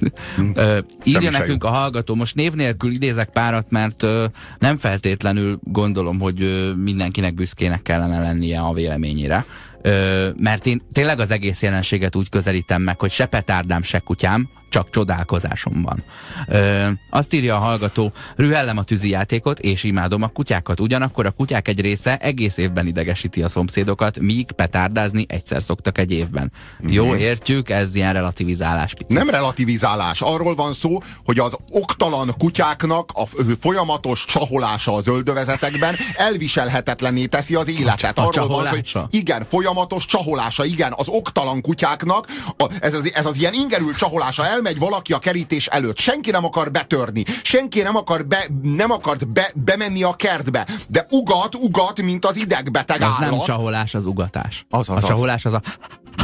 <laughs> ö, írja nekünk a hallgató, most név nélkül idézek párat, mert ö, nem feltétlenül gondolom, hogy ö, mindenkinek büszkének kellene lennie a véleményére. Ö, mert én tényleg az egész jelenséget úgy közelítem meg, hogy se petárdám, se kutyám, csak csodálkozásom van. Ö, azt írja a hallgató, rühellem a tűzijátékot, és imádom a kutyákat. Ugyanakkor a kutyák egy része egész évben idegesíti a szomszédokat, míg petárdázni egyszer szoktak egy évben. Mm-hmm. Jó, értjük, ez ilyen relativizálás. Picit. Nem relativizálás. Arról van szó, hogy az oktalan kutyáknak a folyamatos csaholása az öldövezetekben elviselhetetlenné teszi az életet. Arról van szó, hogy igen, folyamatos csaholása, igen, az oktalan kutyáknak a, ez, az, ez az ilyen ingerült csaholása, elmegy valaki a kerítés előtt, senki nem akar betörni, senki nem akar, be, nem akart be, bemenni a kertbe, de ugat, ugat, mint az idegbeteg Az állat. nem csaholás, az ugatás. Az, az, a az. csaholás az a...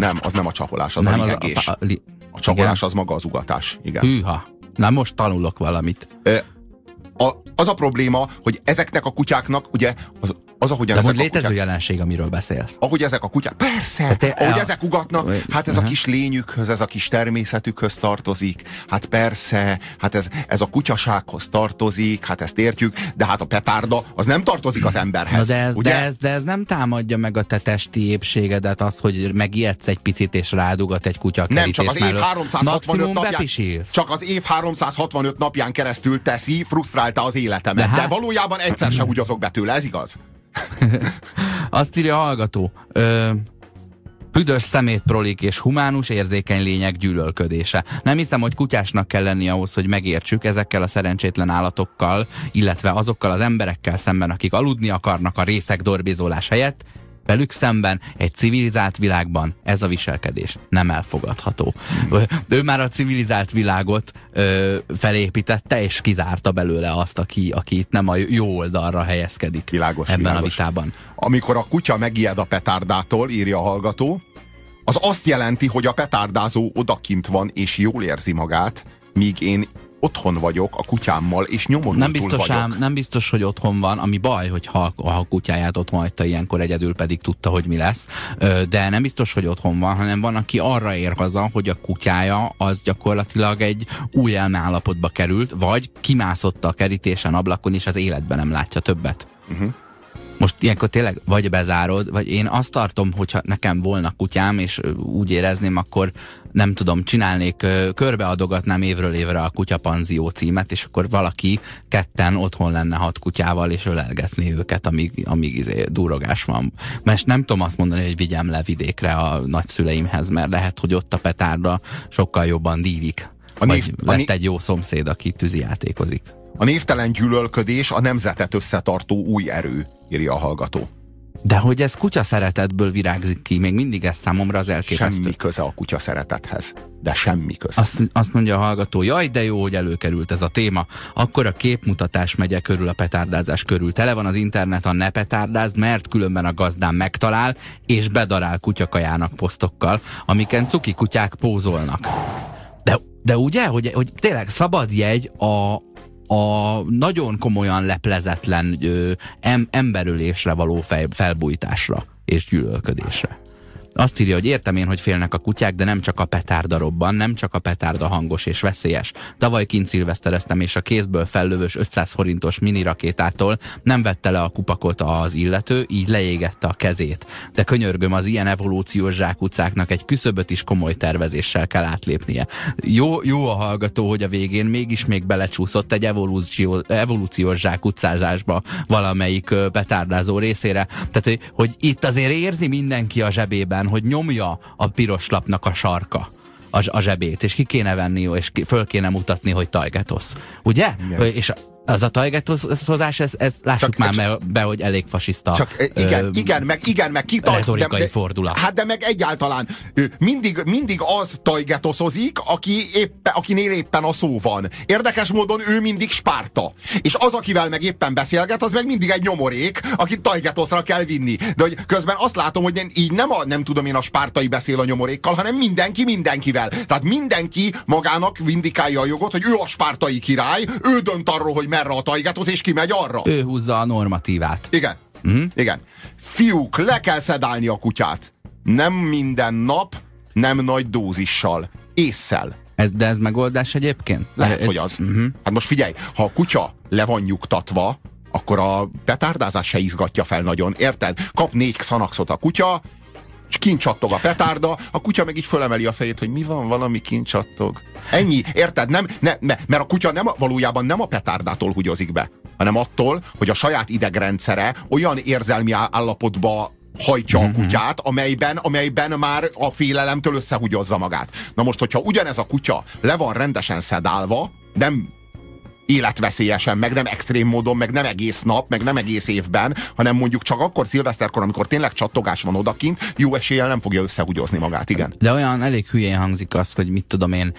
nem, az nem a csaholás, az nem, a az lihegés. a, a, li, A csaholás az maga az ugatás, igen. Hűha. Na most tanulok valamit. A, az a probléma, hogy ezeknek a kutyáknak, ugye, az, az ahogyan De ezek a létező kutyák, jelenség, amiről beszélsz. ahogy ezek a kutyák, persze, te- ahogy a- ezek ugatnak, hát ez a aha. kis lényükhöz, ez a kis természetükhöz tartozik, hát persze, hát ez, ez a kutyasághoz tartozik, hát ezt értjük, de hát a petárda, az nem tartozik az Na emberhez. de ez, ugye? de, ez, de ez nem támadja meg a te testi épségedet, az, hogy megijedsz egy picit és rádugat egy kutya a Nem, csak az év mellett. 365 Maximum napján, bepisilsz. csak az év 365 napján keresztül teszi, frusztrálta az életemet. De De, hát- de valójában egyszer se úgy azok be tőle, ez igaz? <laughs> Azt írja a hallgató. Ö, Büdös szemétprolik és humánus érzékeny lények gyűlölködése. Nem hiszem, hogy kutyásnak kell lenni ahhoz, hogy megértsük ezekkel a szerencsétlen állatokkal, illetve azokkal az emberekkel szemben, akik aludni akarnak a részek dorbizolás helyett, velük szemben egy civilizált világban ez a viselkedés nem elfogadható. Ő, már a civilizált világot ö, felépítette, és kizárta belőle azt, aki, aki itt nem a jó oldalra helyezkedik Világos, ebben világos. a vitában. amikor a kutya megijed a petárdától, írja a hallgató, az azt jelenti, hogy a petárdázó odakint van és jól érzi magát, míg én otthon vagyok a kutyámmal, és nyomorultul Nem biztos, vagyok. ám, nem biztos, hogy otthon van, ami baj, hogy ha, ha a kutyáját otthon hagyta ilyenkor egyedül, pedig tudta, hogy mi lesz. De nem biztos, hogy otthon van, hanem van, aki arra ér haza, hogy a kutyája az gyakorlatilag egy új elmeállapotba került, vagy kimászott a kerítésen, ablakon, és az életben nem látja többet. Uh-huh. Most ilyenkor tényleg vagy bezárod, vagy én azt tartom, hogyha nekem volna kutyám, és úgy érezném, akkor nem tudom, csinálnék, körbeadogatnám évről évre a kutyapanzió címet, és akkor valaki ketten otthon lenne hat kutyával, és ölelgetné őket, amíg, amíg izé, durogás van. Mert nem tudom azt mondani, hogy vigyem le vidékre a nagyszüleimhez, mert lehet, hogy ott a petárda sokkal jobban dívik. A Vagy lett egy jó szomszéd, aki tűzijátékozik. A névtelen gyűlölködés a nemzetet összetartó új erő, írja a hallgató. De hogy ez kutya szeretetből virágzik ki, még mindig ez számomra az elképesztő. Semmi köze a kutya szeretethez. De semmi köze. Azt, azt mondja a hallgató, jaj, de jó, hogy előkerült ez a téma. Akkor a képmutatás megye körül a petárdázás körül. Tele van az internet a ne petárdázd, mert különben a gazdám megtalál, és bedarál kutyakajának posztokkal, amiken cuki kutyák pózolnak. De, de ugye, hogy, hogy tényleg szabad jegy a, a nagyon komolyan leplezetlen ö, em, emberölésre való fej, felbújtásra és gyűlölködésre. Azt írja, hogy értem én, hogy félnek a kutyák, de nem csak a petárda robban, nem csak a petárda hangos és veszélyes. Tavaly kint szilvesztereztem, és a kézből fellövős 500 forintos mini rakétától nem vette le a kupakot az illető, így leégette a kezét. De könyörgöm, az ilyen evolúciós zsákutcáknak egy küszöböt is komoly tervezéssel kell átlépnie. Jó, jó a hallgató, hogy a végén mégis még belecsúszott egy evolúció, evolúciós zsákutcázásba valamelyik petárdázó részére. Tehát, hogy itt azért érzi mindenki a zsebében, hogy nyomja a piros lapnak a sarka a, a zsebét, és ki kéne venni, és ki, föl kéne mutatni, hogy tajgetosz. Ugye? Igen. És az a tajgetoszozás, ez, ez lássuk Csak- már csak- be, hogy elég fasiszta. Csak eh, igen, ö, igen, meg igen, meg ki taj- retorikai fordulat. Hát de meg egyáltalán mindig, mindig az tajgetoszozik, aki éppen, akinél éppen a szó van. Érdekes módon ő mindig spárta. És az, akivel meg éppen beszélget, az meg mindig egy nyomorék, akit tajgetoszra kell vinni. De hogy közben azt látom, hogy nem- így nem, a, nem tudom én a spártai beszél a nyomorékkal, hanem mindenki mindenkivel. Tehát mindenki magának vindikálja a jogot, hogy ő a spártai király, ő dönt arról, hogy merre a tajgetosz, és ki megy arra. Ő húzza a normatívát. Igen. Mm. Igen. Fiúk, le kell szedálni a kutyát. Nem minden nap, nem nagy dózissal. Ésszel. Ez, de ez megoldás egyébként? Lehet, hogy az. Uh-huh. Hát most figyelj, ha a kutya le van nyugtatva, akkor a petárdázás se izgatja fel nagyon, érted? Kap négy szanaxot a kutya, és kint csattog a petárda, a kutya meg így fölemeli a fejét, hogy mi van, valami kint csattog. Ennyi, érted? Nem, ne, ne, mert a kutya nem, valójában nem a petárdától húgyozik be, hanem attól, hogy a saját idegrendszere olyan érzelmi állapotba hajtja a kutyát, amelyben, amelyben már a félelemtől összehúgyozza magát. Na most, hogyha ugyanez a kutya le van rendesen szedálva, nem életveszélyesen, meg nem extrém módon, meg nem egész nap, meg nem egész évben, hanem mondjuk csak akkor szilveszterkor, amikor tényleg csattogás van odakint, jó eséllyel nem fogja összehúgyozni magát, igen. De olyan elég hülyén hangzik az, hogy mit tudom én,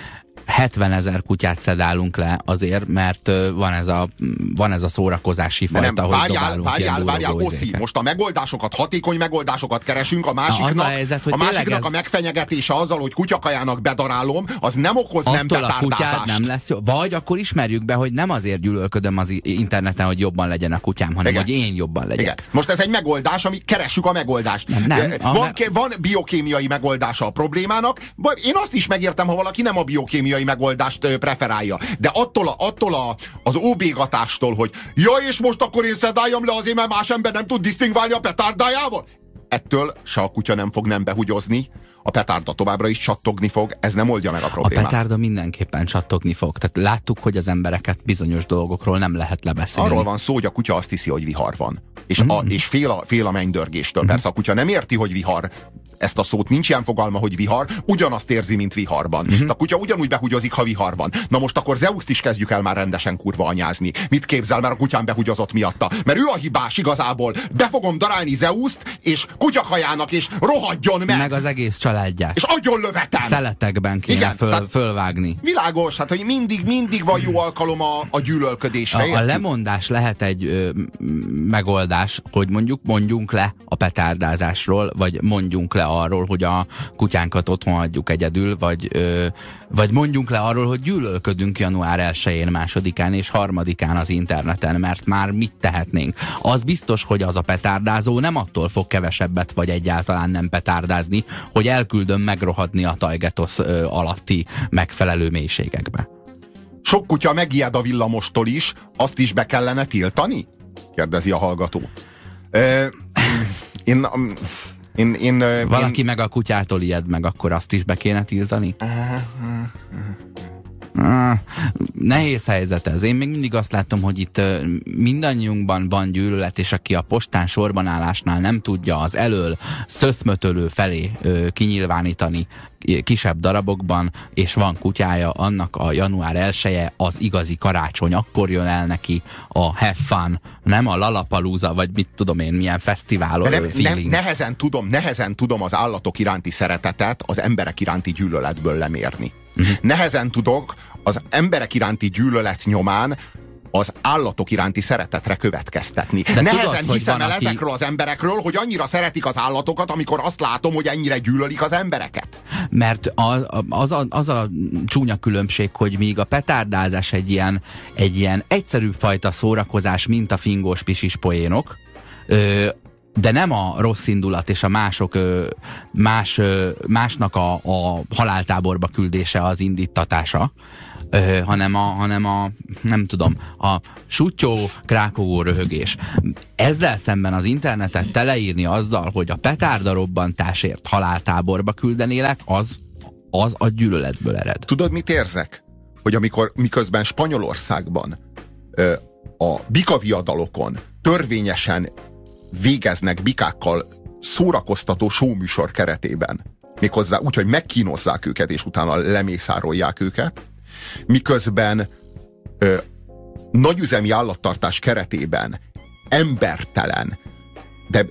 70 ezer kutyát szedálunk le azért, mert van ez a, van ez a szórakozási fajta, nem, hogy várjál, várjál, várjál, Oszi, most a megoldásokat, hatékony megoldásokat keresünk, a másiknak, az a helyzet, hogy a, másiknak ez- a megfenyegetése azzal, hogy kutyakajának bedarálom, az nem okoz nem Attól a kutyád petárdázást. nem lesz jó. Vagy akkor ismerjük be, hogy nem azért gyűlölködöm az interneten, hogy jobban legyen a kutyám, hanem Igen. hogy én jobban legyek. Igen. Most ez egy megoldás, ami keressük a megoldást. Nem, nem. Eh, A Van, van biokémiai megoldása a problémának, én azt is megértem, ha valaki nem a biokémiai megoldást ö, preferálja. De attól, a, attól a, az óbégatástól, hogy ja, és most akkor én szedáljam le azért, mert más ember nem tud disztingválni a petárdájával? Ettől se a kutya nem fog nem behugyozni, a petárda továbbra is csattogni fog, ez nem oldja meg a A problémát. petárda mindenképpen csattogni fog. Tehát láttuk, hogy az embereket bizonyos dolgokról nem lehet lebeszélni. Arról van szó, hogy a kutya azt hiszi, hogy vihar van. És, Mhm. a, és fél, a, fél a mennydörgéstől. Persze a kutya nem érti, hogy vihar ezt a szót, nincs ilyen fogalma, hogy vihar, ugyanazt érzi, mint viharban. Uh-huh. A kutya ugyanúgy behugyozik, ha vihar van. Na most akkor Zeuszt is kezdjük el már rendesen kurva anyázni. Mit képzel, mert a kutyán behugyozott miatta? Mert ő a hibás igazából. Be fogom darálni Zeuszt, és kutyakajának, és rohadjon meg! Meg az egész családját. És adjon lövetem! Szeletekben kéne Igen, föl, tehát- fölvágni. Világos, hát hogy mindig, mindig van jó alkalom a, a gyűlölködésre. A, a lemondás lehet egy ö, megoldás, hogy mondjuk mondjunk le a petárdázásról, vagy mondjunk le arról, hogy a kutyánkat otthon hagyjuk egyedül, vagy, ö, vagy mondjunk le arról, hogy gyűlölködünk január 1-én, másodikán és harmadikán az interneten, mert már mit tehetnénk. Az biztos, hogy az a petárdázó nem attól fog kevesebbet, vagy egyáltalán nem petárdázni, hogy elküldöm megrohadni a tajgetosz ö, alatti megfelelő mélységekbe. Sok kutya megijed a villamostól is, azt is be kellene tiltani? Kérdezi a hallgató. Ö, én, én, én, én, Valaki meg a kutyától ijed meg, akkor azt is be kéne tiltani? Ah, nehéz helyzet ez. Én még mindig azt látom, hogy itt mindannyiunkban van gyűlölet, és aki a postán sorbanállásnál nem tudja az elől szöszmötölő felé kinyilvánítani kisebb darabokban, és van kutyája, annak a január 1 az igazi karácsony, akkor jön el neki a have fun, nem a lalapalooza, vagy mit tudom én, milyen fesztivál de ö, nem, feeling. nehezen, tudom, nehezen tudom az állatok iránti szeretetet az emberek iránti gyűlöletből lemérni. Mhm. Nehezen tudok az emberek iránti gyűlölet nyomán az állatok iránti szeretetre következtetni. De Nehezen tudod, hiszem el aki- ezekről az emberekről, hogy annyira szeretik az állatokat, amikor azt látom, hogy ennyire gyűlölik az embereket. Mert a, az, a, az a csúnya különbség, hogy míg a petárdázás egy ilyen, egy ilyen egyszerű fajta szórakozás, mint a fingós pisis poénok, ö, de nem a rossz indulat és a mások más, másnak a, a haláltáborba küldése az indítatása, ö, hanem, a, hanem a, nem tudom, a sutyó, krákogó röhögés. Ezzel szemben az internetet teleírni azzal, hogy a petárda robbantásért haláltáborba küldenélek, az, az a gyűlöletből ered. Tudod, mit érzek? Hogy amikor miközben Spanyolországban ö, a bikaviadalokon törvényesen végeznek bikákkal szórakoztató showműsor keretében, méghozzá úgy, hogy megkínozzák őket, és utána lemészárolják őket, miközben ö, nagyüzemi állattartás keretében embertelen, de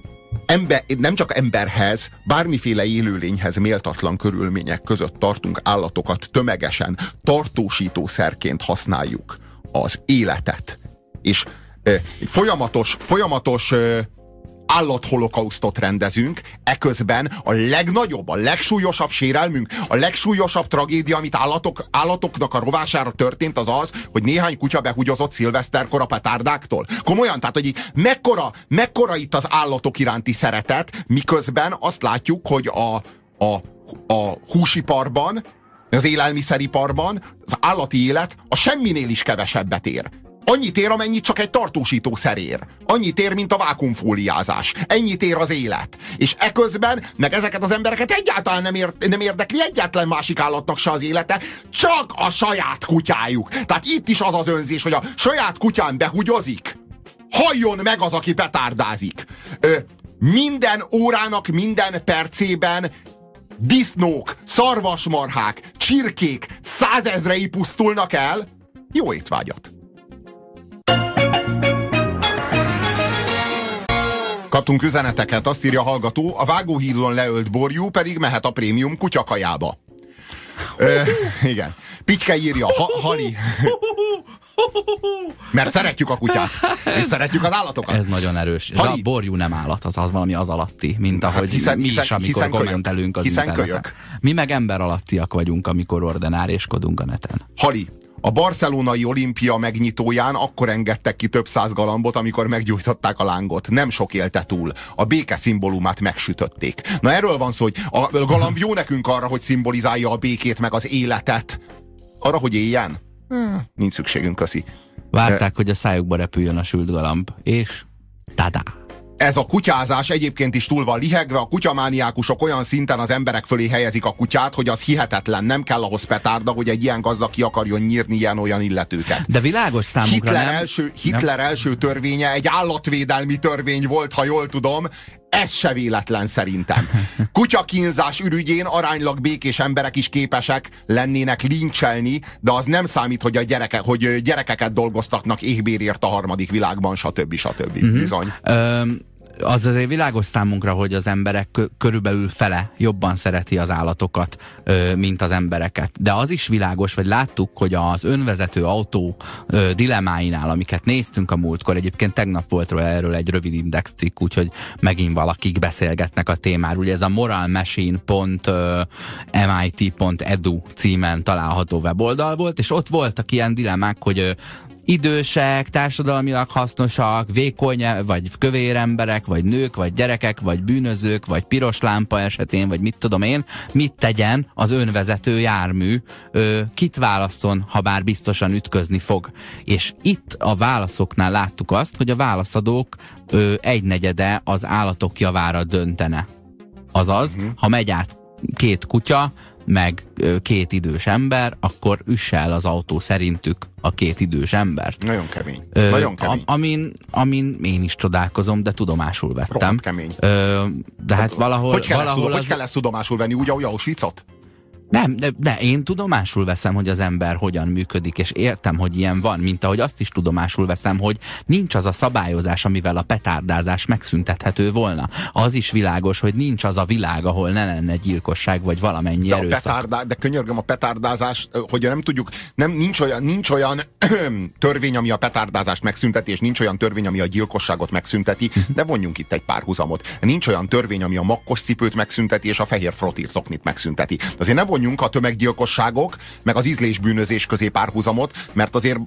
ember, nem csak emberhez, bármiféle élőlényhez méltatlan körülmények között tartunk állatokat tömegesen, tartósítószerként használjuk az életet. És ö, folyamatos, folyamatos ö, állatholokaustot rendezünk, eközben a legnagyobb, a legsúlyosabb sérelmünk, a legsúlyosabb tragédia, amit állatok, állatoknak a rovására történt, az az, hogy néhány kutya behugyozott szilveszterkor a petárdáktól. Komolyan, tehát, hogy mekkora, mekkora itt az állatok iránti szeretet, miközben azt látjuk, hogy a, a, a húsiparban, az élelmiszeriparban az állati élet a semminél is kevesebbet ér. Annyit ér, amennyit csak egy tartósítószer ér. Annyit ér, mint a vákumfóliázás. Ennyit ér az élet. És eközben, meg ezeket az embereket egyáltalán nem, ér, nem érdekli egyetlen másik állatnak se az élete, csak a saját kutyájuk. Tehát itt is az az önzés, hogy a saját kutyán behugyozik. Halljon meg az, aki petárdázik. Ö, minden órának, minden percében disznók, szarvasmarhák, csirkék százezrei pusztulnak el. Jó étvágyat! Kaptunk üzeneteket, azt írja a hallgató, a vágóhídon leölt borjú pedig mehet a prémium kutyakajába. Ö, igen. Pityke írja, ha, Hali. Mert szeretjük a kutyát, és szeretjük az állatokat. Ez nagyon erős. De Hali- a borjú nem állat, az, az valami az alatti, mint ahogy Hát hiszen- mi hiszen- is, amikor hiszen kölyök. kommentelünk az Hiszen interneten. kölyök. Mi meg ember alattiak vagyunk, amikor ordenáréskodunk a neten. Hali, a barcelonai olimpia megnyitóján akkor engedtek ki több száz galambot, amikor meggyújtották a lángot. Nem sok élte túl. A béke szimbólumát megsütötték. Na erről van szó, hogy a galamb jó nekünk arra, hogy szimbolizálja a békét meg az életet. Arra, hogy éljen? Nincs szükségünk, köszi. Várták, hogy a szájukba repüljön a sült galamb, és tada! Ez a kutyázás egyébként is túl van lihegve, a kutyamániákusok olyan szinten az emberek fölé helyezik a kutyát, hogy az hihetetlen. Nem kell ahhoz petárda, hogy egy ilyen gazda ki akarjon nyírni ilyen-olyan illetőket. De világos számunkra Hitler, nem... első, Hitler első törvénye egy állatvédelmi törvény volt, ha jól tudom. Ez se véletlen szerintem. <laughs> Kutyakínzás ürügyén aránylag békés emberek is képesek lennének lincselni, de az nem számít, hogy, a gyereke, hogy gyerekeket dolgoztatnak éhbérért a harmadik világban, stb. stb. Mhm. Mm-hmm. Bizony. Ö, az azért világos számunkra, hogy az emberek kö- körülbelül fele jobban szereti az állatokat, mint az embereket. De az is világos, vagy láttuk, hogy az önvezető autó dilemáinál, amiket néztünk a múltkor, egyébként tegnap volt erről egy rövid index cikk, úgyhogy megint valakik beszélgetnek a témáról. Ugye ez a moralmachine.mit.edu címen található weboldal volt, és ott voltak ilyen dilemmák, hogy idősek, társadalmilag hasznosak, vékony, vagy kövér emberek, vagy nők, vagy gyerekek, vagy bűnözők, vagy piros lámpa esetén, vagy mit tudom én, mit tegyen az önvezető jármű, ö, kit válasszon, ha bár biztosan ütközni fog. És itt a válaszoknál láttuk azt, hogy a válaszadók ö, egynegyede az állatok javára döntene. Azaz, uh-huh. ha megy át két kutya, meg két idős ember, akkor üsse el az autó szerintük a két idős embert. Nagyon kemény. Ö, Nagyon kemény. A, amin, amin én is csodálkozom, de tudomásul vettem. Rohadt kemény. Ö, de hát valahol, hogy kell, ezt, valahol tudom, az... hogy kell ezt tudomásul venni? Úgy, ahogy Auschwitzot? Nem, de, de én tudomásul veszem, hogy az ember hogyan működik, és értem, hogy ilyen van, mint ahogy azt is tudomásul veszem, hogy nincs az a szabályozás, amivel a petárdázás megszüntethető volna. Az is világos, hogy nincs az a világ, ahol ne lenne gyilkosság, vagy valamennyi De, erőszak. petárdá, de könyörgöm a petárdázás, hogy nem tudjuk, nem, nincs olyan, nincs olyan <clears throat> törvény, ami a petárdázást megszünteti, és nincs olyan törvény, ami a gyilkosságot megszünteti, de vonjunk itt egy párhuzamot. Nincs olyan törvény, ami a makkos cipőt megszünteti, és a fehér frotírzoknit megszünteti. Azért ne vonjunk a tömeggyilkosságok, meg az ízlésbűnözés közé párhuzamot, mert azért,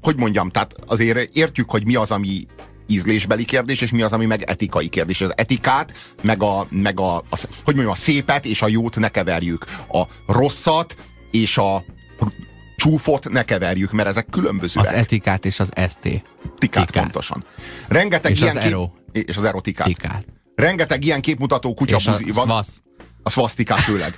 hogy mondjam, tehát azért értjük, hogy mi az, ami ízlésbeli kérdés, és mi az, ami meg etikai kérdés. Az etikát, meg a, meg a, a hogy mondjam, a szépet és a jót ne keverjük. A rosszat és a csúfot ne keverjük, mert ezek különbözőek. Az etikát és az ST. Tikát, tikát. pontosan. Rengeteg És ilyen az kép- ero. És az erotikát. Tikát. Rengeteg ilyen képmutató kutyabuzi van. szvasz. A szvasztikát főleg.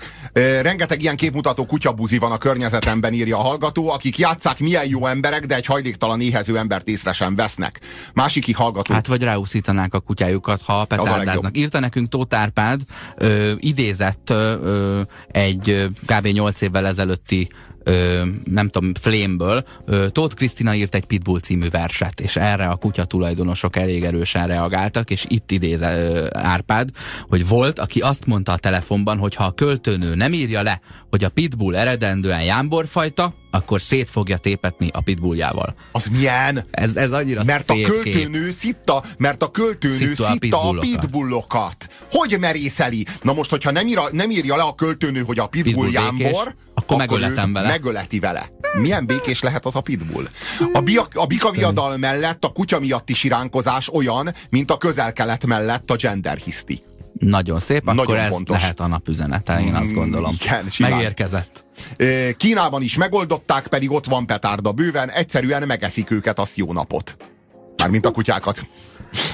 Rengeteg ilyen képmutató kutyabuzi van a környezetemben, írja a hallgató, akik játszák milyen jó emberek, de egy hajléktalan éhező embert észre sem vesznek. Másik hallgató. Hát vagy ráúszítanák a kutyájukat, ha petárdáznak. Írta nekünk Tóth Árpád, ö, idézett ö, egy kb. 8 évvel ezelőtti ö, nem tudom, Flame-ből, ö, Tóth Krisztina írt egy Pitbull című verset, és erre a kutya tulajdonosok elég erősen reagáltak, és itt idéze ö, Árpád, hogy volt, aki azt mondta a telefonban, hogy ha a költőnő nem írja le, hogy a Pitbull eredendően jámborfajta, akkor szét fogja tépetni a pitbulljával. Az milyen? Ez, ez annyira Mert a szép kép. költőnő szitta, mert a költőnő Szitta a szitta a pitbullokat. pitbullokat. Hogy merészeli? Na most, hogyha nem, írja, nem írja le a költőnő, hogy a pitbull, Pitbull jámbor, békés, akkor megöletem vele. Megöleti vele. Milyen békés lehet az a pitbull? A, bia, a bikaviadal mellett a kutya miatti siránkozás olyan, mint a közel-kelet mellett a gender hiszti. Nagyon szép, Nagyon akkor ez fontos. lehet a napüzenete, én azt Mm, gondolom. igen, simán. Megérkezett. Kínában is megoldották, pedig ott van petárda bőven, egyszerűen megeszik őket, azt jó napot. Mármint a kutyákat.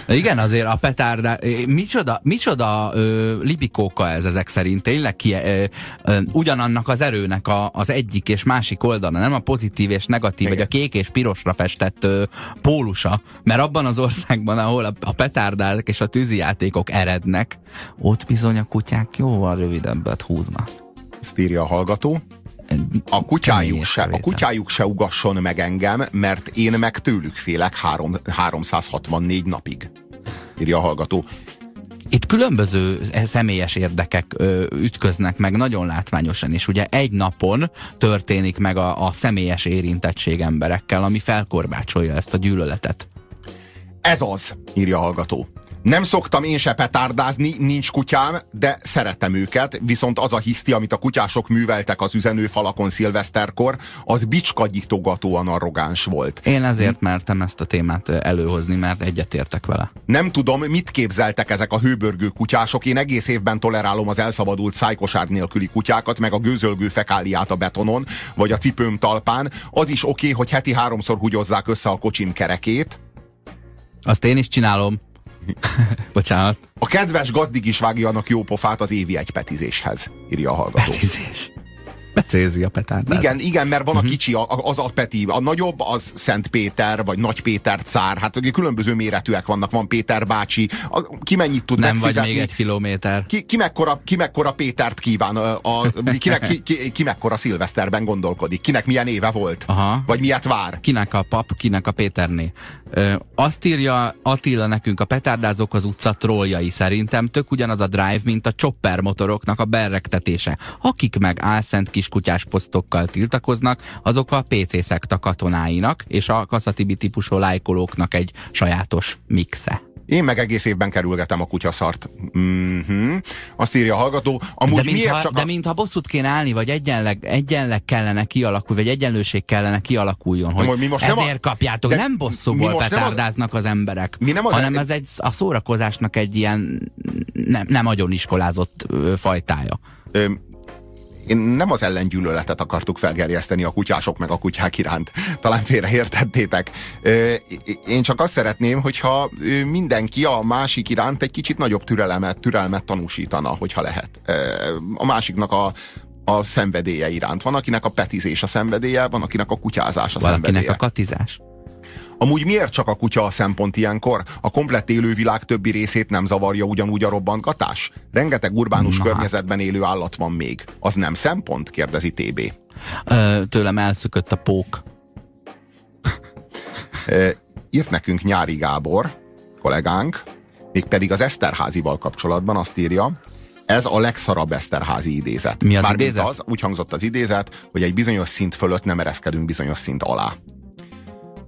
Igen, azért a petárda, micsoda, micsoda ö, libikóka ez ezek szerint, tényleg ki, ö, ö, ugyanannak az erőnek a, az egyik és másik oldala, nem a pozitív és negatív, Igen. vagy a kék és pirosra festett ö, pólusa, mert abban az országban, ahol a, a petárdák és a tűzijátékok erednek, ott bizony a kutyák jóval rövidebbet húznak. Ezt írja a hallgató. A kutyájuk, se, a kutyájuk se ugasson meg engem, mert én meg tőlük félek három, 364 napig. Írja a hallgató. Itt különböző személyes érdekek ö, ütköznek meg nagyon látványosan, és ugye egy napon történik meg a, a személyes érintettség emberekkel, ami felkorbácsolja ezt a gyűlöletet. Ez az, írja a hallgató. Nem szoktam én se petárdázni, nincs kutyám, de szeretem őket, viszont az a hiszti, amit a kutyások műveltek az üzenőfalakon szilveszterkor, az bicskanyitogatóan arrogáns volt. Én ezért mertem ezt a témát előhozni, mert egyetértek vele. Nem tudom, mit képzeltek ezek a hőbörgő kutyások. Én egész évben tolerálom az elszabadult szájkosár nélküli kutyákat, meg a gőzölgő fekáliát a betonon, vagy a cipőm talpán. Az is oké, hogy heti háromszor húgyozzák össze a kocsim kerekét. Azt én is csinálom. <laughs> Bocsánat. A kedves gazdig is vágjanak jó pofát az évi egypetizéshez, írja a hallgató. Petizés. Becézi a petárdát. Igen, igen, mert Mhm. van a kicsi, a- az a Peti, a nagyobb az Szent Péter, vagy Nagy Péter cár, hát ugye különböző méretűek vannak, van Péter bácsi, a, ki mennyit tud Nem vagy megfizetni. még egy kilométer. Ki, ki, mekkora, ki mekkora Pétert kíván, a, a, kinek, ki, ki, ki mekkora szilveszterben gondolkodik, kinek milyen éve volt, Aha. vagy miért vár. Kinek a pap, kinek a Péterné. Azt írja Attila nekünk a petárdázók az utca trolljai szerintem tök ugyanaz a drive, mint a chopper motoroknak a berrektetése. Akik meg álszent kiskutyás posztokkal tiltakoznak, azok a PC szekta katonáinak és a kaszatibi típusú lájkolóknak egy sajátos mixe. Én meg egész évben kerülgetem a kutyaszart. Mm-hmm. Azt írja a hallgató. Amúgy de mintha, csak de a... mintha bosszút kéne állni, vagy egyenleg, egyenleg kellene kialakulni, vagy egyenlőség kellene kialakuljon, hogy mi most nem a- ezért kapjátok. de Nem bosszúból petárdáznak az emberek, Mi nem az- hanem ez egy, a szórakozásnak egy ilyen nem, nem agyoniskolázott ö, fajtája. Én nem az ellengyűlöletet akartuk felgerjeszteni a kutyások meg a kutyák iránt. Talán félreértettétek. Én csak azt szeretném, hogyha mindenki a másik iránt egy kicsit nagyobb türelemet, türelmet tanúsítana, hogyha lehet. A másiknak a, a szenvedélye iránt. Van, akinek a petizés a szenvedélye, van, akinek a kutyázás a Valakinek szenvedélye. a katizás. Amúgy miért csak a kutya a szempont ilyenkor? A komplett élővilág többi részét nem zavarja ugyanúgy a robbantgatás? Rengeteg urbánus Na környezetben élő állat van még. Az nem szempont? kérdezi TB. Ö, tőlem elszökött a pók. Ö, Írt nekünk Nyári Gábor, kollégánk, mégpedig az Eszterházival kapcsolatban azt írja, ez a legszarabb Eszterházi idézet. Mi az Mármint idézet? Az, úgy hangzott az idézet, hogy egy bizonyos szint fölött nem ereszkedünk bizonyos szint alá.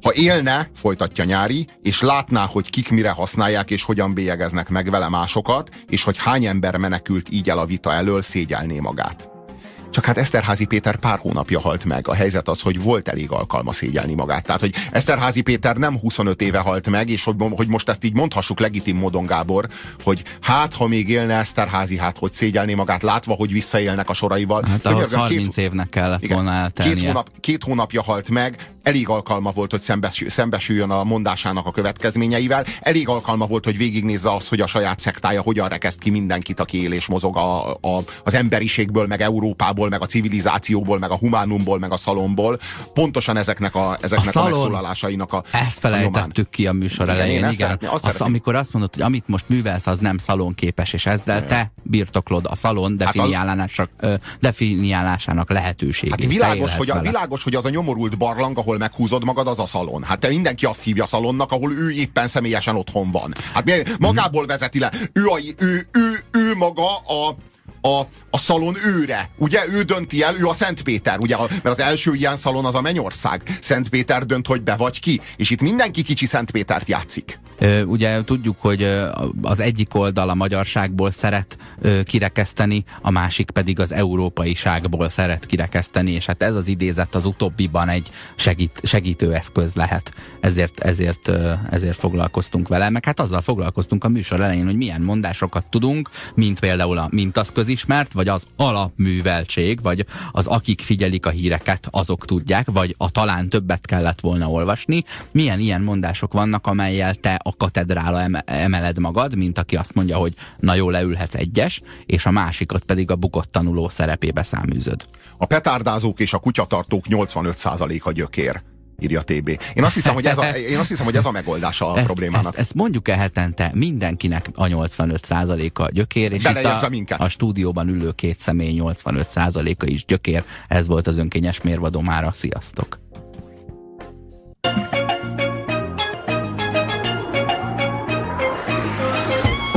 Ha élne, folytatja Nyári, és látná, hogy kik mire használják és hogyan bélyegeznek meg vele másokat, és hogy hány ember menekült így el a vita elől, szégyelné magát. Csak hát Eszterházi Péter pár hónapja halt meg. A helyzet az, hogy volt elég alkalma szégyelni magát. Tehát, hogy Eszterházi Péter nem 25 éve halt meg, és hogy, hogy most ezt így mondhassuk legitim módon, Gábor, hogy hát, ha még élne Eszterházi, hát hogy szégyelni magát, látva, hogy visszaélnek a soraival. Hát ahhoz 30 két, évnek kellett igen, volna eltelnie. Két, hónap, két hónapja halt meg, elég alkalma volt, hogy szembesül, szembesüljön a mondásának a következményeivel, elég alkalma volt, hogy végignézze azt, hogy a saját szektája hogyan rekeszt ki mindenkit, aki él és mozog a, a, az emberiségből, meg Európából, meg a civilizációból, meg a humánumból, meg a szalomból. Pontosan ezeknek a, ezeknek a, a megszólalásainak a Ezt felejtettük a ki a műsor igen, elején. Igen, igen. Szeretném, azt az, amikor azt mondod, hogy amit most művelsz, az nem szalonképes, és ezzel te birtoklod a szalon definiálásának, hát definiálásának lehetőségét. Hát világos, hogy, a, világos, hogy az a nyomorult barlang, ahol meghúzod magad, az a szalon. Hát te mindenki azt hívja szalonnak, ahol ő éppen személyesen otthon van. Hát magából vezeti le. Ő, a, ő, ő, ő maga a, a, a szalon őre. Ugye ő dönti el, ő a Szent Péter, ugye, mert az első ilyen szalon az a Mennyország. Szent Péter dönt, hogy be vagy ki, és itt mindenki kicsi Szent Pétert játszik. Ugye tudjuk, hogy az egyik oldal a magyarságból szeret kirekeszteni, a másik pedig az európaiságból szeret kirekeszteni, és hát ez az idézet az utóbbiban egy segít, segítő eszköz lehet. Ezért, ezért, ezért foglalkoztunk vele, meg hát azzal foglalkoztunk a műsor elején, hogy milyen mondásokat tudunk, mint például a mint az közismert, vagy az alapműveltség, vagy az akik figyelik a híreket, azok tudják, vagy a talán többet kellett volna olvasni. Milyen ilyen mondások vannak, amelyel te a katedrála emeled magad, mint aki azt mondja, hogy na jó, leülhetsz egyes, és a másikat pedig a bukott tanuló szerepébe száműzöd. A petárdázók és a kutyatartók 85%-a gyökér írja TB. Én azt hiszem, hogy ez a, én azt hiszem, hogy ez a megoldása a ezt, problémának. Ezt, ezt mondjuk el hetente mindenkinek a 85%-a gyökér, és itt a, minket. a stúdióban ülő két személy 85%-a is gyökér. Ez volt az önkényes mérvadó mára. Sziasztok!